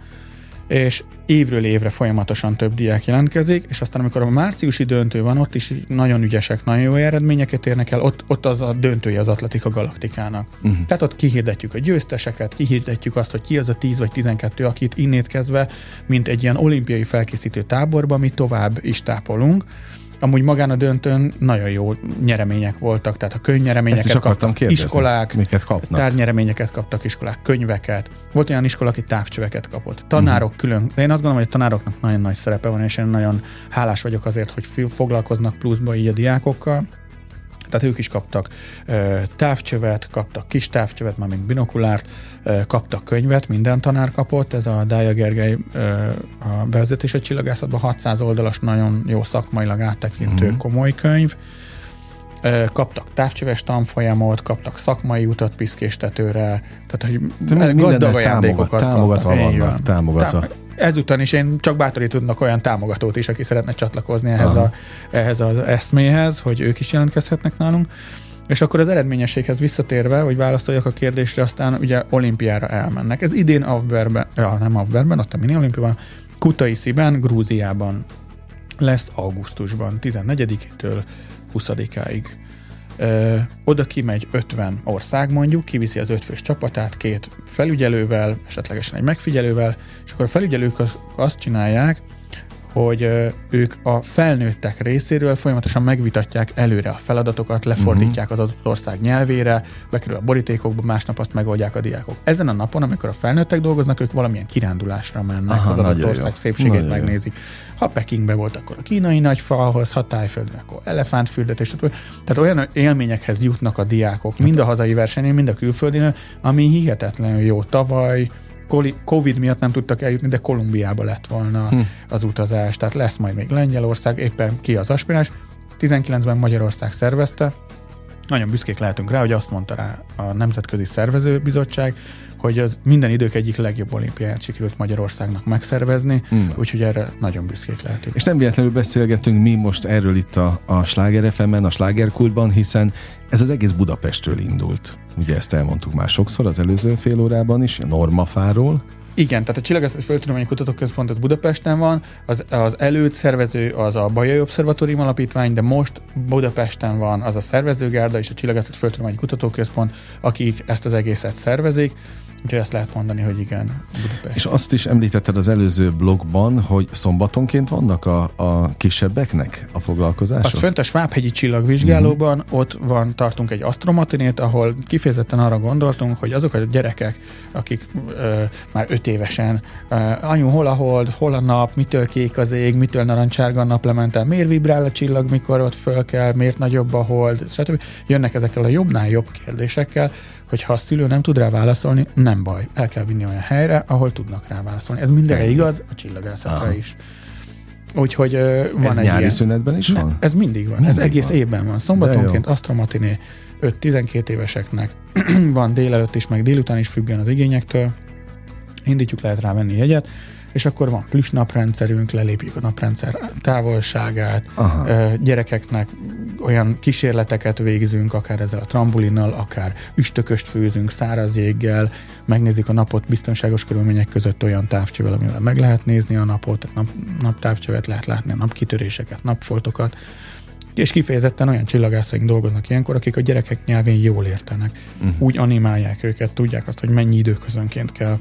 S3: és évről évre folyamatosan több diák jelentkezik, és aztán amikor a márciusi döntő van, ott is nagyon ügyesek, nagyon jó eredményeket érnek el, ott, ott az a döntője az Atletika Galaktikának. Uh-huh. Tehát ott kihirdetjük a győzteseket, kihirdetjük azt, hogy ki az a 10 vagy 12, akit innét kezdve, mint egy ilyen olimpiai felkészítő táborba, mi tovább is tápolunk. Amúgy magán a döntőn nagyon jó nyeremények voltak, tehát a könyvnyereményeket kaptak
S2: kérdezni.
S3: iskolák,
S2: Miket kapnak?
S3: tárnyereményeket kaptak iskolák, könyveket. Volt olyan iskola, aki távcsöveket kapott. Tanárok uh-huh. külön. Én azt gondolom, hogy a tanároknak nagyon nagy szerepe van, és én nagyon hálás vagyok azért, hogy foglalkoznak pluszba így a diákokkal. Tehát ők is kaptak távcsövet, kaptak kis távcsövet, már mint binokulárt, kaptak könyvet, minden tanár kapott, ez a Dája Gergely a bevezetés a csillagászatban 600 oldalas, nagyon jó szakmailag áttekintő uh-huh. komoly könyv. Kaptak távcsöves tanfolyamot, kaptak szakmai utat piszkéstetőre, tehát hogy gazdag ajándékokat
S2: támogatva kaptak. vannak, támogatva. Tám-
S3: ezután is én csak bátorítudnak olyan támogatót is, aki szeretne csatlakozni ehhez, a, ehhez az eszméhez, hogy ők is jelentkezhetnek nálunk. És akkor az eredményességhez visszatérve, hogy válaszoljak a kérdésre, aztán ugye olimpiára elmennek. Ez idén Avberben, ja, nem Avberben, ott a mini olimpiában, Kutaisziben, Grúziában lesz augusztusban, 14-től 20-áig. Ö, oda kimegy 50 ország mondjuk, kiviszi az ötfős csapatát két felügyelővel, esetlegesen egy megfigyelővel, és akkor a felügyelők az, azt csinálják, hogy ők a felnőttek részéről folyamatosan megvitatják előre a feladatokat, lefordítják az adott ország nyelvére, bekerül a borítékokba, másnap azt megoldják a diákok. Ezen a napon, amikor a felnőttek dolgoznak, ők valamilyen kirándulásra mennek, Aha, az adott ország jó. szépségét nagyon megnézik. Jó. Ha Pekingbe volt, akkor a kínai nagyfalhoz, ha Tájföldön, akkor elefántfürdetés. Tehát olyan élményekhez jutnak a diákok, mind a hazai versenyen, mind a külföldén, ami hihetetlenül jó. Tavaly Covid miatt nem tudtak eljutni, de Kolumbiába lett volna hm. az utazás, tehát lesz majd még Lengyelország, éppen ki az aspiráns. 19-ben Magyarország szervezte, nagyon büszkék lehetünk rá, hogy azt mondta rá a Nemzetközi Szervezőbizottság, hogy az minden idők egyik legjobb olimpiáját sikerült Magyarországnak megszervezni, hmm. úgyhogy erre nagyon büszkék lehetünk.
S2: És nem véletlenül beszélgetünk mi most erről itt a, a Sláger FM-en, a Slágerkultban, hiszen ez az egész Budapestről indult. Ugye ezt elmondtuk már sokszor az előző fél órában is, Normafáról,
S3: igen, tehát a Csillagászati Földtudományi Kutatóközpont az Budapesten van, az, az előtt szervező az a Bajai Obszervatórium Alapítvány, de most Budapesten van az a szervezőgárda és a Csillagászati Földtudományi Kutatóközpont, akik ezt az egészet szervezik. Úgyhogy ezt lehet mondani, hogy igen,
S2: Budapest. És azt is említetted az előző blogban, hogy szombatonként vannak a, a kisebbeknek a foglalkozások?
S3: Az fönt a Svábhegyi csillagvizsgálóban, uh-huh. ott van, tartunk egy astromatinét, ahol kifejezetten arra gondoltunk, hogy azok a gyerekek, akik ö, már öt évesen, ö, anyu, hol a hold, hol a nap, mitől kék az ég, mitől narancsárga a naplemente, miért vibrál a csillag, mikor ott föl kell, miért nagyobb a hold, stb. Jönnek ezekkel a jobbnál jobb kérdésekkel, hogy ha a szülő nem tud rá válaszolni, nem baj, el kell vinni olyan helyre, ahol tudnak rá válaszolni. Ez mindenre igaz, a csillagászatra Aha. is. Úgyhogy uh, van
S2: ez
S3: egy
S2: nyári
S3: ilyen...
S2: szünetben is van?
S3: ez mindig van. Mindig ez egész van. évben van. Szombatonként Astromatiné 5-12 éveseknek [CLEARS THROAT] van délelőtt is, meg délután is függően az igényektől. Indítjuk, lehet rá venni jegyet és akkor van plusz naprendszerünk, lelépjük a naprendszer távolságát, Aha. gyerekeknek olyan kísérleteket végzünk, akár ezzel a trambulinnal, akár üstököst főzünk száraz jéggel, megnézik a napot biztonságos körülmények között olyan távcsővel, amivel meg lehet nézni a napot, nap, naptávcsövet lehet látni, a napkitöréseket, napfoltokat, és kifejezetten olyan csillagászaink dolgoznak ilyenkor, akik a gyerekek nyelvén jól értenek. Uh-huh. Úgy animálják őket, tudják azt, hogy mennyi időközönként kell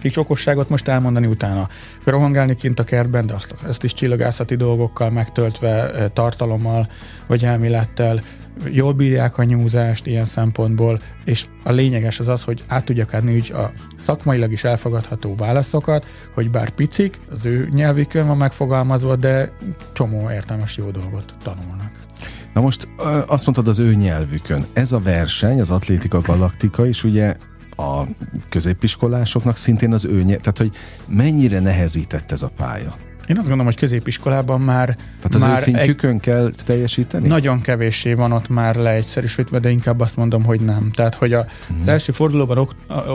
S3: kis okosságot most elmondani, utána rohangálni kint a kertben, de azt, ezt is csillagászati dolgokkal megtöltve, eh, tartalommal, vagy elmélettel, jól bírják a nyúzást ilyen szempontból, és a lényeges az az, hogy át tudják adni úgy a szakmailag is elfogadható válaszokat, hogy bár picik, az ő nyelvükön van megfogalmazva, de csomó értelmes jó dolgot tanulnak.
S2: Na most azt mondtad az ő nyelvükön. Ez a verseny, az Atlétika Galaktika is ugye a középiskolásoknak szintén az ő tehát hogy mennyire nehezített ez a pálya?
S3: Én azt gondolom, hogy középiskolában már...
S2: Tehát az
S3: már
S2: ő szintjükön egy, kell teljesíteni?
S3: Nagyon kevéssé van ott már leegyszerűsítve, de inkább azt mondom, hogy nem. Tehát, hogy a, uh-huh. az első fordulóban,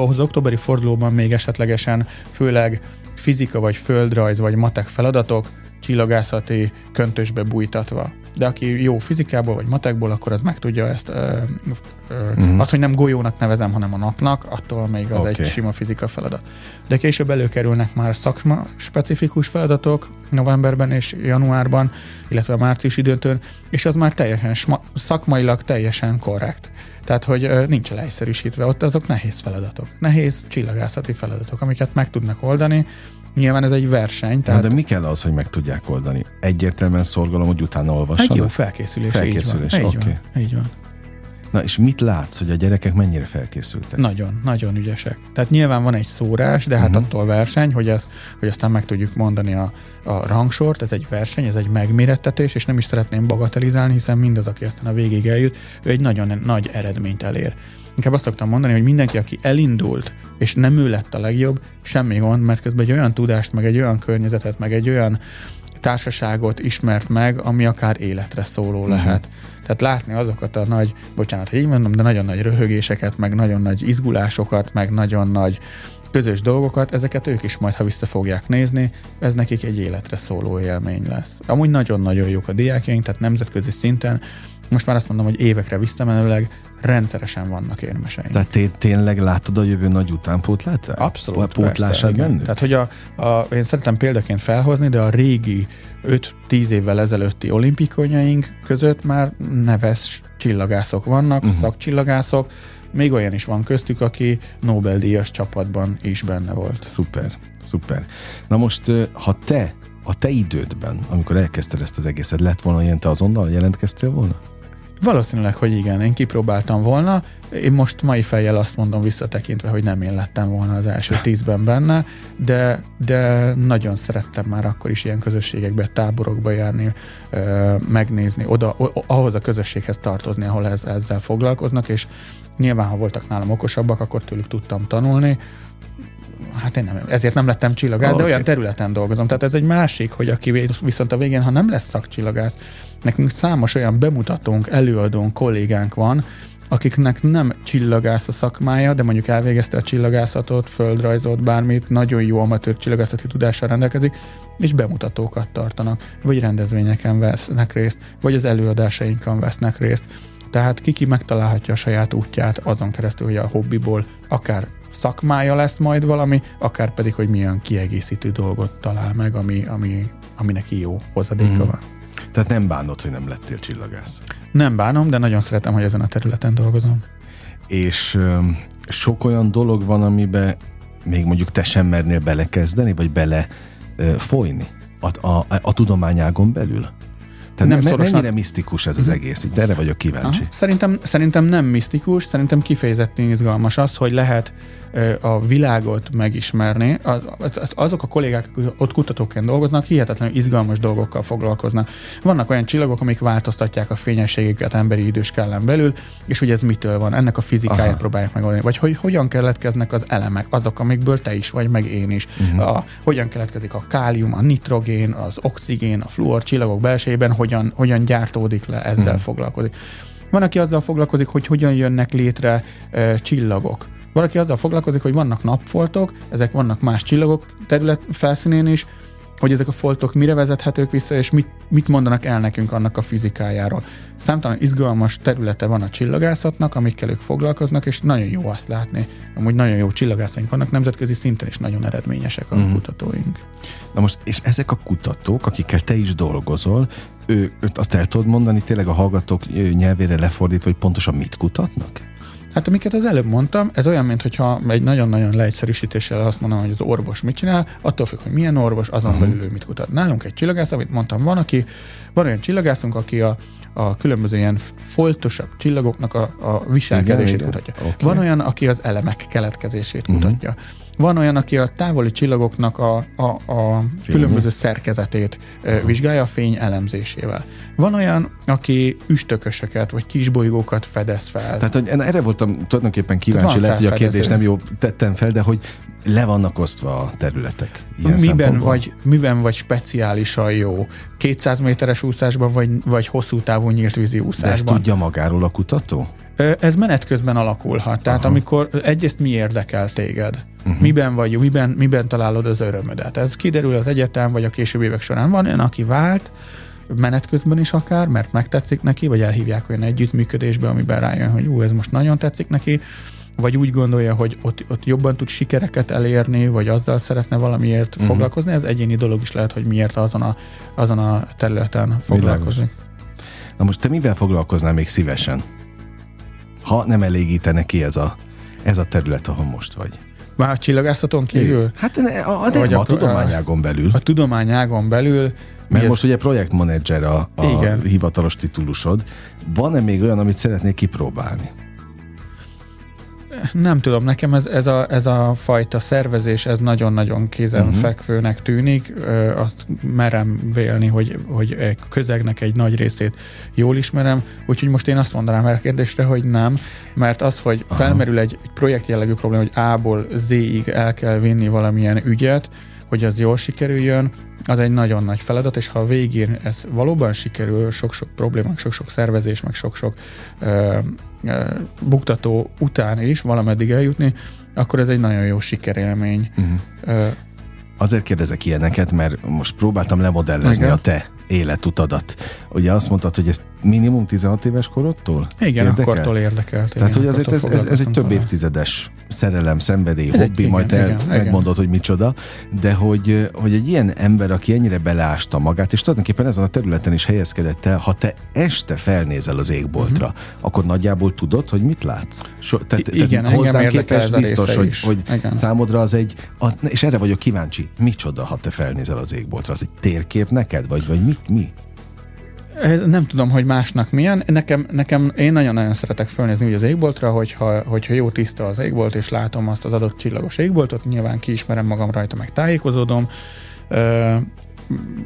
S3: az októberi fordulóban még esetlegesen főleg fizika, vagy földrajz, vagy matek feladatok csillagászati köntösbe bújtatva de aki jó fizikából vagy matekból, akkor az meg tudja ezt, ö, ö, uh-huh. azt, hogy nem golyónak nevezem, hanem a napnak, attól még az okay. egy sima fizika feladat. De később előkerülnek már szakma specifikus feladatok novemberben és januárban, illetve a március időtön, és az már teljesen sma, szakmailag teljesen korrekt. Tehát, hogy nincs leegyszerűsítve, ott azok nehéz feladatok. Nehéz csillagászati feladatok, amiket meg tudnak oldani, Nyilván ez egy verseny.
S2: Tehát... Na, de mi kell az, hogy meg tudják oldani? Egyértelműen szorgalom, hogy utána olvassanak?
S3: Egy jó felkészülés.
S2: Felkészülés,
S3: így
S2: van. Így,
S3: okay. van. így van.
S2: Na és mit látsz, hogy a gyerekek mennyire felkészültek?
S3: Nagyon, nagyon ügyesek. Tehát nyilván van egy szórás, de hát uh-huh. attól verseny, hogy, ez, hogy aztán meg tudjuk mondani a, a rangsort, ez egy verseny, ez egy megmérettetés, és nem is szeretném bagatelizálni, hiszen mindaz, aki aztán a végig eljut, ő egy nagyon nagy eredményt elér. Inkább azt szoktam mondani, hogy mindenki, aki elindult, és nem ő lett a legjobb, semmi gond, mert közben egy olyan tudást, meg egy olyan környezetet, meg egy olyan társaságot ismert meg, ami akár életre szóló uh-huh. lehet. Tehát látni azokat a nagy, bocsánat, így mondom, de nagyon nagy röhögéseket, meg nagyon nagy izgulásokat, meg nagyon nagy közös dolgokat, ezeket ők is majd, ha vissza fogják nézni, ez nekik egy életre szóló élmény lesz. Amúgy nagyon-nagyon jók a diákjaink, tehát nemzetközi szinten most már azt mondom, hogy évekre visszamenőleg rendszeresen vannak érmeseink.
S2: Tehát té- tényleg látod a jövő nagy utánpótlát?
S3: Abszolút.
S2: Pótlását bennük?
S3: Tehát, hogy a, a, én szeretem példaként felhozni, de a régi 5-10 évvel ezelőtti olimpikonyaink között már neves csillagászok vannak, uh-huh. szakcsillagászok, még olyan is van köztük, aki Nobel-díjas csapatban is benne volt.
S2: Szuper, szuper. Na most, ha te a te idődben, amikor elkezdted ezt az egészet, lett volna ilyen, te azonnal jelentkeztél volna?
S3: Valószínűleg, hogy igen, én kipróbáltam volna. Én most mai fejjel azt mondom visszatekintve, hogy nem én lettem volna az első tízben benne, de, de nagyon szerettem már akkor is ilyen közösségekbe, táborokba járni, megnézni, oda, ahhoz a közösséghez tartozni, ahol ez, ezzel foglalkoznak, és nyilván, ha voltak nálam okosabbak, akkor tőlük tudtam tanulni, hát én nem, ezért nem lettem csillagász, okay. de olyan területen dolgozom. Tehát ez egy másik, hogy aki viszont a végén, ha nem lesz szakcsillagász, nekünk számos olyan bemutatónk, előadónk, kollégánk van, akiknek nem csillagász a szakmája, de mondjuk elvégezte a csillagászatot, földrajzolt bármit, nagyon jó amatőr csillagászati tudással rendelkezik, és bemutatókat tartanak, vagy rendezvényeken vesznek részt, vagy az előadásainkon vesznek részt. Tehát kiki megtalálhatja a saját útját azon keresztül, hogy a hobbiból akár szakmája lesz majd valami, akár pedig, hogy milyen kiegészítő dolgot talál meg, ami, ami, ami neki jó hozadéka mm. van.
S2: Tehát nem bánod, hogy nem lettél csillagász?
S3: Nem bánom, de nagyon szeretem, hogy ezen a területen dolgozom.
S2: És ö, sok olyan dolog van, amiben még mondjuk te sem mernél belekezdeni, vagy bele ö, folyni a, a, a tudományágon belül? Tehát nem, szorosan... mennyire misztikus ez az egész? Itt erre vagyok kíváncsi. Aha.
S3: Szerintem, szerintem nem misztikus, szerintem kifejezetten izgalmas az, hogy lehet a világot megismerni. Azok a kollégák, akik ott kutatóként dolgoznak, hihetetlenül izgalmas dolgokkal foglalkoznak. Vannak olyan csillagok, amik változtatják a fényességüket emberi időskellen belül, és hogy ez mitől van, ennek a fizikáját Aha. próbálják megoldani. Vagy hogy hogyan keletkeznek az elemek, azok, amikből te is vagy, meg én is. Uh-huh. A, hogyan keletkezik a kálium, a nitrogén, az oxigén, a fluor csillagok belsejében, hogyan, hogyan gyártódik le, ezzel uh-huh. foglalkozik. Van, aki azzal foglalkozik, hogy hogyan jönnek létre e, csillagok valaki azzal foglalkozik, hogy vannak napfoltok, ezek vannak más csillagok terület felszínén is, hogy ezek a foltok mire vezethetők vissza, és mit, mit mondanak el nekünk annak a fizikájáról. Számtalan izgalmas területe van a csillagászatnak, amikkel ők foglalkoznak, és nagyon jó azt látni. Amúgy nagyon jó csillagászaink vannak, nemzetközi szinten is nagyon eredményesek a mm. kutatóink.
S2: Na most, és ezek a kutatók, akikkel te is dolgozol, ő, őt azt el tudod mondani tényleg a hallgatók nyelvére lefordítva, hogy pontosan mit kutatnak?
S3: Hát amiket az előbb mondtam, ez olyan, mintha egy nagyon-nagyon leegyszerűsítéssel azt mondom, hogy az orvos mit csinál, attól függ, hogy milyen orvos, azon uh-huh. belül ő mit kutat. Nálunk egy csillagász, amit mondtam, van, aki, van olyan csillagászunk, aki a, a különböző ilyen foltosabb csillagoknak a, a viselkedését igen, kutatja. Okay. Van olyan, aki az elemek keletkezését uh-huh. kutatja. Van olyan, aki a távoli csillagoknak a, a, a különböző szerkezetét vizsgálja a fény elemzésével. Van olyan, aki üstökösöket vagy kisbolygókat fedez fel.
S2: Tehát hogy erre voltam tulajdonképpen kíváncsi, lehet, hogy a kérdés nem jó tettem fel, de hogy le vannak osztva a területek.
S3: miben vagy, miben vagy speciálisan jó? 200 méteres úszásban, vagy, vagy hosszú távú nyílt vízi úszásban? De
S2: ezt tudja magáról a kutató?
S3: Ez menet közben alakulhat. Tehát Aha. amikor egyrészt mi érdekel téged? Uh-huh. Miben vagy, miben, miben találod az örömödet? Ez kiderül az egyetem, vagy a későbbi évek során. Van olyan, aki vált, menet közben is akár, mert megtetszik neki, vagy elhívják olyan együttműködésbe, amiben rájön, hogy ú, ez most nagyon tetszik neki, vagy úgy gondolja, hogy ott, ott jobban tud sikereket elérni, vagy azzal szeretne valamiért uh-huh. foglalkozni, ez egyéni dolog is lehet, hogy miért azon a, azon a területen foglalkozik.
S2: Na most te mivel foglalkoznál még szívesen? Ha nem elégítene ki ez a, ez a terület, ahol most vagy.
S3: Már a csillagászaton kívül?
S2: Hát a, a, a, a, a tudományágon belül.
S3: A tudományágon belül
S2: mert most ugye projektmenedzser a, a Igen. hivatalos titulusod. Van-e még olyan, amit szeretnék kipróbálni?
S3: Nem tudom, nekem ez, ez, a, ez a fajta szervezés, ez nagyon-nagyon kézenfekvőnek mhm. tűnik. Azt merem vélni, hogy, hogy közegnek egy nagy részét jól ismerem, úgyhogy most én azt mondanám erre a kérdésre, hogy nem, mert az, hogy felmerül egy, egy projekt jellegű probléma, hogy A-ból Z-ig el kell vinni valamilyen ügyet, hogy az jól sikerüljön, az egy nagyon nagy feladat, és ha a végén ez valóban sikerül, sok-sok problémák, sok-sok szervezés, meg sok-sok ö, ö, buktató után is valameddig eljutni, akkor ez egy nagyon jó sikerélmény. Uh-huh. Ö,
S2: Azért kérdezek ilyeneket, mert most próbáltam lemodellezni Igen. a te életutadat. Ugye azt mondtad, hogy ez minimum 16 éves korodtól?
S3: Igen, érdekel? akkortól érdekelt.
S2: Tehát, igen, hogy azért ez, ez, ez egy több évtizedes szerelem, szenvedély, ez hobbi, egy, majd te igen, megmondod, igen. hogy micsoda, de hogy, hogy egy ilyen ember, aki ennyire beleásta magát, és tulajdonképpen ezen a területen is helyezkedett el, ha te este felnézel az égboltra, uh-huh. akkor nagyjából tudod, hogy mit látsz?
S3: So, tehát, igen, tehát hozzám képest biztos,
S2: hogy, hogy számodra az egy, a, és erre vagyok kíváncsi, micsoda, ha te felnézel az égboltra? Az egy térkép neked, vagy, vagy mit, mi?
S3: Nem tudom, hogy másnak milyen. Nekem, nekem én nagyon-nagyon szeretek fölnézni úgy az égboltra, hogyha, hogyha jó tiszta az égbolt, és látom azt az adott csillagos égboltot, nyilván kiismerem magam rajta, meg tájékozódom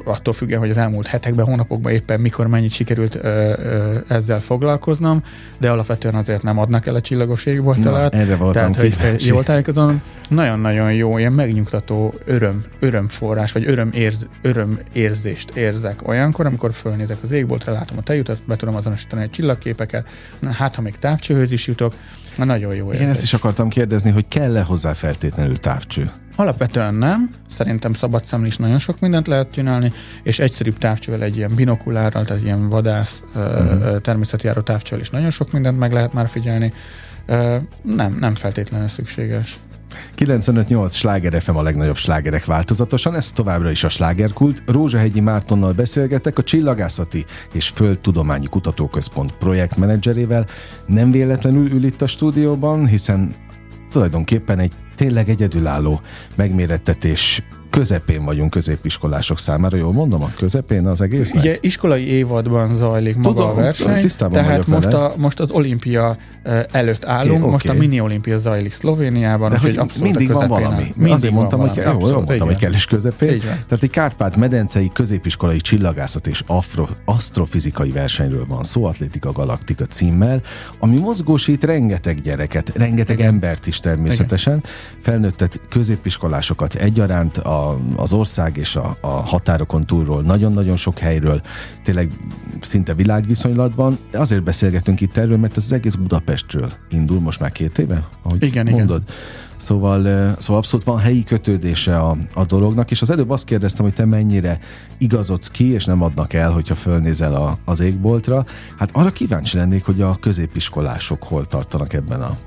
S3: attól függően, hogy az elmúlt hetekben, hónapokban éppen mikor mennyit sikerült ö, ö, ezzel foglalkoznom, de alapvetően azért nem adnak el a csillagos égboltalát.
S2: Erre voltam Tehát,
S3: hogy jól tájékozom, nagyon-nagyon jó, ilyen megnyugtató öröm, örömforrás, vagy öröm érz, örömérzést érzek olyankor, amikor fölnézek az égboltra, látom a tejutat, be tudom azonosítani a csillagképeket, na, hát ha még távcsőhöz is jutok, na, nagyon jó érzés.
S2: Igen, ezt is akartam kérdezni, hogy kell-e hozzá feltétlenül távcső?
S3: Alapvetően nem. Szerintem szabad szemlé is nagyon sok mindent lehet csinálni, és egyszerűbb távcsővel egy ilyen binokulárral, tehát ilyen vadász uh-huh. természetjáró távcsővel is nagyon sok mindent meg lehet már figyelni. Nem, nem feltétlenül szükséges.
S2: 95-8 Sláger FM a legnagyobb slágerek változatosan, ez továbbra is a slágerkult. Rózsahegyi Mártonnal beszélgetek a Csillagászati és Földtudományi Kutatóközpont projektmenedzserével. Nem véletlenül ül itt a stúdióban, hiszen tulajdonképpen egy tényleg egyedülálló megmérettetés közepén vagyunk középiskolások számára, jól mondom, a közepén az egész.
S3: Ugye iskolai évadban zajlik maga Tudom, a verseny, tehát most, a, most az olimpia előtt állunk, okay, most okay. a mini olimpia zajlik Szlovéniában,
S2: De hogy abszolút mindig van valami. Mindig Azért mondtam, van hogy, abszolút, jó, mondtam, hogy kell is közepén. Tehát egy Kárpát-medencei középiskolai csillagászat és afro, asztrofizikai versenyről van szó, Atlétika Galaktika címmel, ami mozgósít rengeteg gyereket, rengeteg Igen. embert is természetesen, Igen. felnőttet középiskolásokat egyaránt, a az ország és a, a határokon túlról, nagyon-nagyon sok helyről, tényleg szinte világviszonylatban. Azért beszélgetünk itt erről, mert ez az egész Budapestről indul most már két éve, ahogy
S3: igen,
S2: mondod.
S3: Igen.
S2: Szóval, szóval abszolút van helyi kötődése a, a dolognak, és az előbb azt kérdeztem, hogy te mennyire igazodsz ki, és nem adnak el, hogyha fölnézel a, az égboltra. Hát arra kíváncsi lennék, hogy a középiskolások hol tartanak ebben a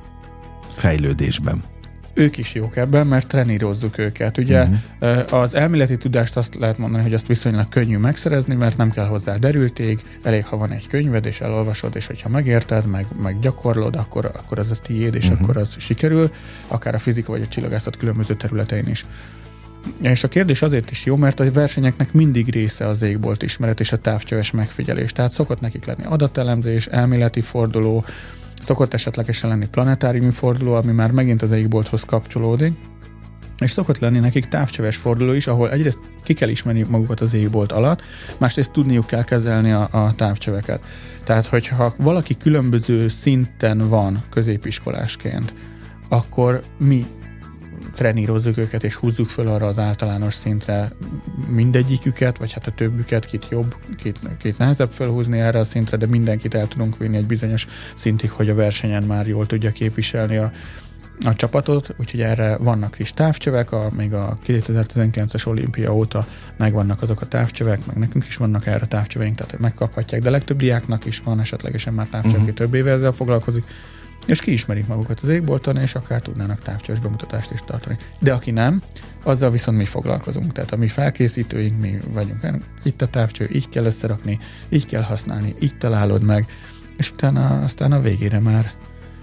S2: fejlődésben
S3: ők is jók ebben, mert trenírozzuk őket. Ugye uh-huh. az elméleti tudást azt lehet mondani, hogy azt viszonylag könnyű megszerezni, mert nem kell hozzá derülték, elég, ha van egy könyved, és elolvasod, és hogyha megérted, meg, meg gyakorlod, akkor, akkor az a tiéd, és uh-huh. akkor az sikerül, akár a fizika vagy a csillagászat különböző területein is. És a kérdés azért is jó, mert a versenyeknek mindig része az égbolt ismeret és a távcsöves megfigyelés. Tehát szokott nekik lenni adatelemzés, elméleti forduló, Szokott esetlegesen lenni planetáriumi forduló, ami már megint az égbolthoz kapcsolódik, és szokott lenni nekik távcsöves forduló is, ahol egyrészt ki kell ismerni magukat az égbolt alatt, másrészt tudniuk kell kezelni a, a távcsöveket. Tehát, hogyha valaki különböző szinten van középiskolásként, akkor mi trenírozzuk őket, és húzzuk föl arra az általános szintre mindegyiküket, vagy hát a többüket, kit jobb, kit, kit nehezebb felhúzni erre a szintre, de mindenkit el tudunk vinni egy bizonyos szintig, hogy a versenyen már jól tudja képviselni a, a csapatot, úgyhogy erre vannak is távcsövek, a, még a 2019-es olimpia óta megvannak azok a távcsövek, meg nekünk is vannak erre távcsöveink, tehát megkaphatják, de legtöbb diáknak is van esetlegesen már távcsövek, uh-huh. több éve ezzel foglalkozik, és kiismerik magukat az égbolton, és akár tudnának távcsős bemutatást is tartani. De aki nem, azzal viszont mi foglalkozunk. Tehát a mi felkészítőink, mi vagyunk. Itt a távcső, így kell összerakni, így kell használni, így találod meg, és utána aztán a végére már.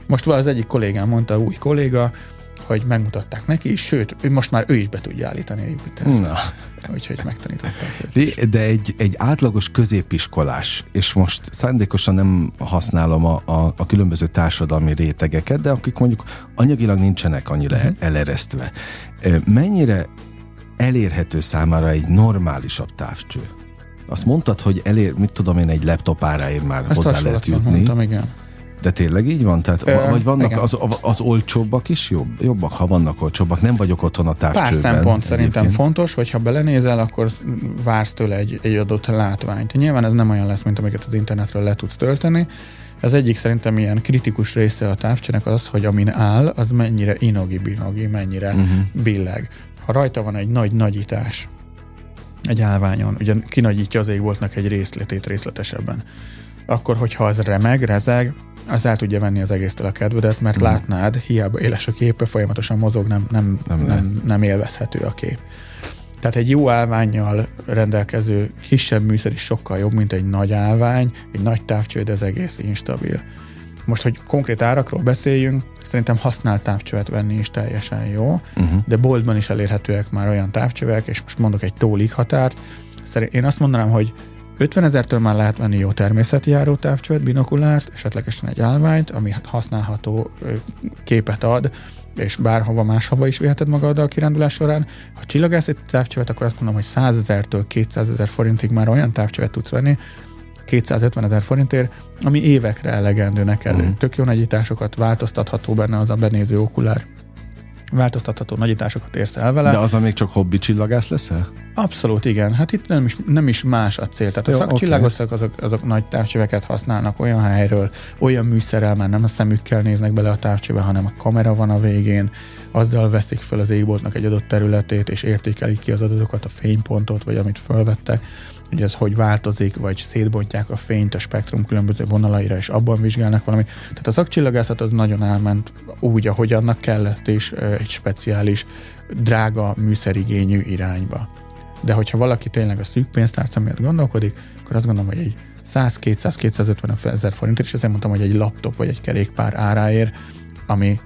S3: Most az egyik kollégám mondta, új kolléga, hogy megmutatták neki, sőt, ő most már ő is be tudja állítani a Jupiter-t. Na. Úgyhogy megtanították.
S2: De egy, egy átlagos középiskolás, és most szándékosan nem használom a, a, a különböző társadalmi rétegeket, de akik mondjuk anyagilag nincsenek annyira uh-huh. eleresztve. Mennyire elérhető számára egy normálisabb távcső? Azt mondtad, hogy elér, mit tudom én, egy laptop áráért már Ezt hozzá lehet jutni.
S3: Mondtam, igen.
S2: De tényleg így van? Tehát, Ö, vagy vannak az, az olcsóbbak is jobb, jobbak, ha vannak olcsóbbak? Nem vagyok otthon a távcsőben. Pár
S3: szempont egyébként. szerintem fontos, hogy ha belenézel, akkor vársz tőle egy, egy adott látványt. Nyilván ez nem olyan lesz, mint amiket az internetről le tudsz tölteni. Az egyik szerintem ilyen kritikus része a távcsőnek az, hogy amin áll, az mennyire inogi-binogi, mennyire uh-huh. billeg. Ha rajta van egy nagy nagyítás, egy állványon, ugye kinagyítja az égboltnak egy részletét részletesebben, akkor hogyha az remeg, rezeg, az el tudja venni az egésztől a kedvedet, mert mm. látnád, hiába éles a képe, folyamatosan mozog, nem, nem, nem, nem, nem élvezhető a kép. Tehát egy jó állványjal rendelkező kisebb műszer is sokkal jobb, mint egy nagy állvány, egy nagy távcső, de ez egész instabil. Most, hogy konkrét árakról beszéljünk, szerintem használt távcsövet venni is teljesen jó, uh-huh. de boltban is elérhetőek már olyan távcsövek, és most mondok egy tólig határt. Én azt mondanám, hogy 50 ezertől már lehet venni jó természeti járótávcsőt, binokulárt, esetlegesen egy állványt, ami használható képet ad, és bárhova máshova is viheted magaddal a kirándulás során. Ha csillagászati távcsövet, akkor azt mondom, hogy 100 ezertől 200 ezer forintig már olyan távcsövet tudsz venni, 250 ezer forintért, ami évekre elegendő neked. Uh-huh. Tök jó nagyításokat, változtatható benne az a benéző okulár változtatható nagyításokat érsz el vele.
S2: De az, még csak hobbi csillagász leszel?
S3: Abszolút igen. Hát itt nem is, nem is más a cél. Tehát Jó, a szakcsillagoszok okay. azok, azok nagy távcsöveket használnak olyan helyről, olyan műszerrel, már nem a szemükkel néznek bele a távcsőbe, hanem a kamera van a végén, azzal veszik fel az égboltnak egy adott területét, és értékelik ki az adatokat, a fénypontot, vagy amit felvettek hogy ez hogy változik, vagy szétbontják a fényt a spektrum különböző vonalaira, és abban vizsgálnak valamit. Tehát a szakcsillagászat az nagyon elment úgy, ahogy annak kellett, és egy speciális, drága műszerigényű irányba. De hogyha valaki tényleg a szűk pénztárca miatt gondolkodik, akkor azt gondolom, hogy egy 100-200-250 ezer forintért, és ezért mondtam, hogy egy laptop vagy egy kerékpár áráért, ami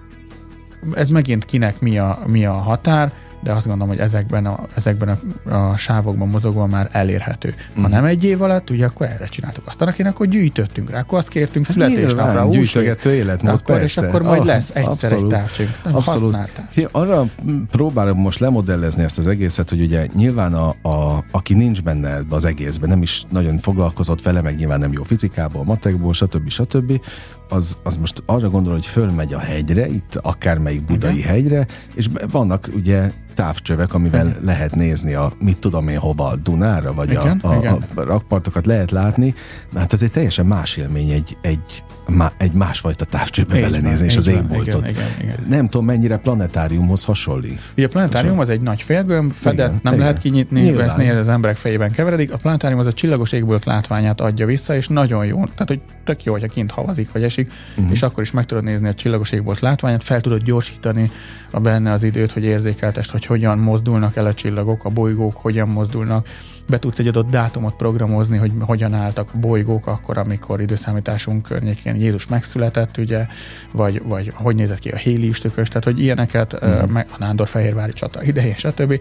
S3: ez megint kinek mi a, mi a határ, de azt gondolom, hogy ezekben a, ezekben a, a sávokban mozogva már elérhető. Ha mm. nem egy év alatt, ugye akkor erre csináltuk. Aztán akinek akkor gyűjtöttünk rá, akkor azt kértünk hát születésnapra.
S2: Gyűjtögető életmód,
S3: akkor, persze. És akkor majd ah, lesz egyszer abszolút, egy távcső. Abszolút.
S2: Arra próbálom most lemodellezni ezt az egészet, hogy ugye nyilván a, a, aki nincs benne ebbe az egészben, nem is nagyon foglalkozott vele, meg nyilván nem jó fizikából, matekból, stb. stb az, az most arra gondol, hogy fölmegy a hegyre, itt akármelyik budai Igen. hegyre, és vannak ugye távcsövek, amivel igen. lehet nézni a, mit tudom én hova, a Dunára, vagy igen, a, a, igen. a rakpartokat lehet látni. Hát ez egy teljesen más élmény egy, egy má, egy másfajta távcsőbe belenézni, és az égboltot. Igen, igen, igen. Nem tudom, mennyire planetáriumhoz hasonlít.
S3: Ugye a planetárium az egy nagy félgömb, fedet igen, nem igen. lehet kinyitni, ez néha az emberek fejében keveredik. A planetárium az a csillagos égbolt látványát adja vissza, és nagyon jó. Tehát, hogy tök jó, hogyha kint havazik, vagy esik, uh-huh. és akkor is meg tudod nézni a csillagos égbolt látványát, fel tudod gyorsítani a benne az időt, hogy érzékeltest, hogy hogyan mozdulnak el a csillagok, a bolygók hogyan mozdulnak be tudsz egy adott dátumot programozni, hogy hogyan álltak bolygók akkor, amikor időszámításunk környékén Jézus megszületett, ugye, vagy, vagy hogy nézett ki a Héli üstökös, tehát hogy ilyeneket, mm. meg a Nándor-Fehérvári csata idején, stb.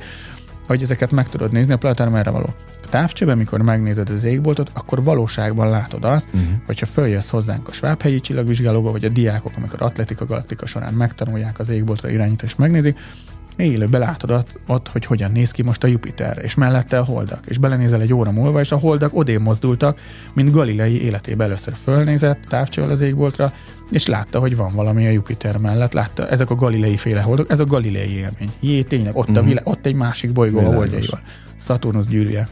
S3: Hogy ezeket meg tudod nézni, a planetárium erre való. A távcsőben, amikor megnézed az égboltot, akkor valóságban látod azt, uh-huh. hogyha följössz hozzánk a Svábhegyi csillagvizsgálóba, vagy a diákok, amikor atletika galaktika során megtanulják az égboltra irányítást, és megnézik, élőbe látod ott, ott, hogy hogyan néz ki most a Jupiter, és mellette a holdak, és belenézel egy óra múlva, és a holdak odé mozdultak, mint Galilei életében először fölnézett távcsővel az égboltra, és látta, hogy van valami a Jupiter mellett, látta, ezek a Galilei féle holdok, ez a Galilei élmény. Jé, tényleg, ott, mm-hmm. a mhm. vilá- ott egy másik bolygó a holdjaival. Saturnus gyűrűje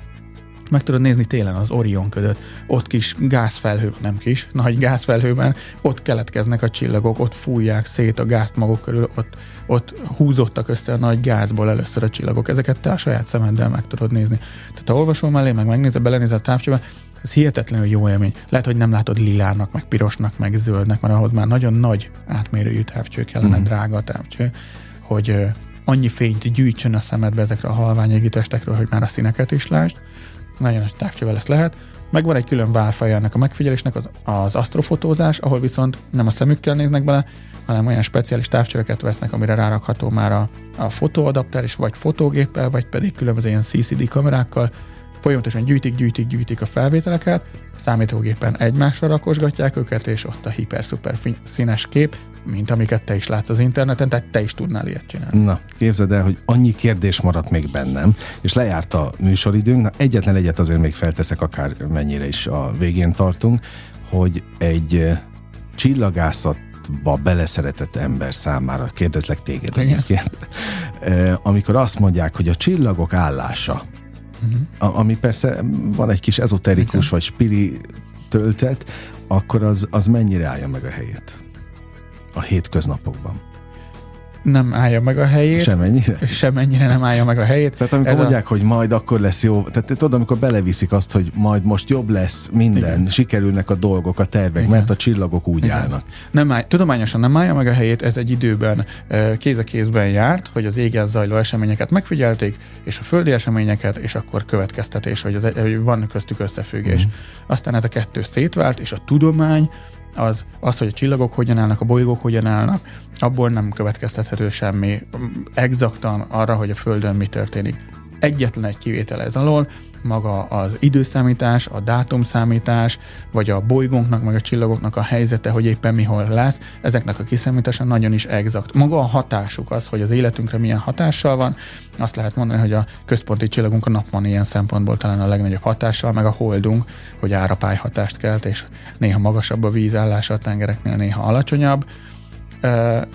S3: meg tudod nézni télen az Orion ködöt, ott kis gázfelhő, nem kis, nagy gázfelhőben, ott keletkeznek a csillagok, ott fújják szét a gázt maguk körül, ott, ott húzottak össze a nagy gázból először a csillagok. Ezeket te a saját szemeddel meg tudod nézni. Tehát ha olvasol mellé, meg megnézed, belenézel a távcsőbe, ez hihetetlenül jó élmény. Lehet, hogy nem látod lilának, meg pirosnak, meg zöldnek, mert ahhoz már nagyon nagy átmérőjű távcső kellene, mm. drága távcső, hogy annyi fényt gyűjtsön a szemedbe ezekre a halvány testekről, hogy már a színeket is lásd nagyon nagy távcsővel ezt lehet. Megvan egy külön válfaja ennek a megfigyelésnek, az, az asztrofotózás, ahol viszont nem a szemükkel néznek bele, hanem olyan speciális távcsöveket vesznek, amire rárakható már a, a fotóadapter, és vagy fotógéppel, vagy pedig különböző ilyen CCD kamerákkal, folyamatosan gyűjtik, gyűjtik, gyűjtik a felvételeket, számítógépen egymásra rakosgatják őket, és ott a hiper-szuper színes kép, mint amiket te is látsz az interneten, tehát te is tudnál ilyet csinálni.
S2: Na, képzeld el, hogy annyi kérdés maradt még bennem, és lejárt a műsoridőnk, na egyetlen egyet azért még felteszek, akár mennyire is a végén tartunk, hogy egy csillagászatba beleszeretett ember számára, kérdezlek téged egyébként, amikor azt mondják, hogy a csillagok állása, uh-huh. ami persze van egy kis ezoterikus Igen. vagy spiri töltet, akkor az, az mennyire állja meg a helyét? A hétköznapokban
S3: nem állja meg a helyét.
S2: Semennyire?
S3: Semennyire nem állja meg a helyét.
S2: Tehát amikor Ez mondják, a... hogy majd akkor lesz jó, tehát tudod, amikor beleviszik azt, hogy majd most jobb lesz minden, Igen. sikerülnek a dolgok, a tervek, Igen. mert a csillagok úgy Igen. állnak.
S3: Nem áll, tudományosan nem állja meg a helyét, ez egy időben kéz a kézben járt, hogy az égen zajló eseményeket megfigyelték, és a földi eseményeket, és akkor következtetés, hogy, az, hogy van köztük összefüggés. Mm. Aztán ez a kettő szétvált, és a tudomány az, az, hogy a csillagok hogyan állnak, a bolygók hogyan állnak, abból nem következtethető semmi exaktan arra, hogy a Földön mi történik. Egyetlen egy kivétel ez alól, maga az időszámítás, a dátumszámítás, vagy a bolygónknak, meg a csillagoknak a helyzete, hogy éppen mihol lesz, ezeknek a kiszámítása nagyon is exakt. Maga a hatásuk az, hogy az életünkre milyen hatással van, azt lehet mondani, hogy a központi csillagunk a nap van ilyen szempontból talán a legnagyobb hatással, meg a holdunk, hogy árapály hatást kelt, és néha magasabb a vízállása a tengereknél, néha alacsonyabb,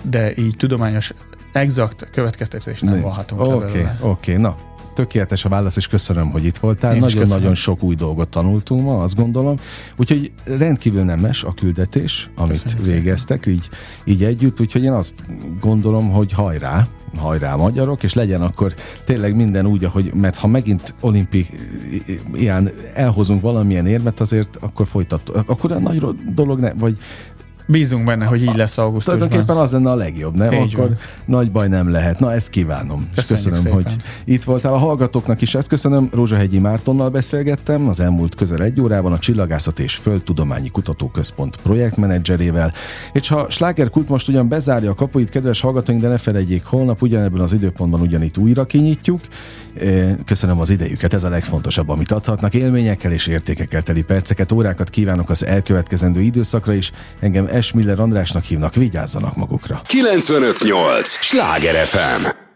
S3: de így tudományos exakt következtetés nem vonhatunk
S2: Oké, okay, oké, okay, na tökéletes a válasz, és köszönöm, hogy itt voltál. Nagyon-nagyon sok új dolgot tanultunk ma, azt gondolom. Úgyhogy rendkívül nemes a küldetés, amit köszönöm végeztek, így, így együtt. Úgyhogy én azt gondolom, hogy hajrá, hajrá magyarok, és legyen akkor tényleg minden úgy, ahogy, mert ha megint olimpi ilyen elhozunk valamilyen érmet, azért akkor folytat, akkor a nagy dolog ne, vagy
S3: Bízunk benne, hogy így lesz augusztusban.
S2: Tulajdonképpen az lenne a legjobb, nem? Így Akkor van. nagy baj nem lehet. Na, ezt kívánom. Köszönjük köszönöm, szépen. hogy itt voltál. A hallgatóknak is ezt köszönöm. Rózsahegyi Mártonnal beszélgettem az elmúlt közel egy órában a Csillagászat és Földtudományi Kutatóközpont projektmenedzserével. És ha Sláger Kult most ugyan bezárja a kapuit, kedves hallgatóink, de ne felejtjék, holnap ugyanebben az időpontban ugyanitt újra kinyitjuk. Köszönöm az idejüket, ez a legfontosabb, amit adhatnak. Élményekkel és értékekkel teli perceket, órákat kívánok az elkövetkezendő időszakra is. Engem Esmiller Andrásnak hívnak, vigyázzanak magukra.
S1: 958! Sláger FM!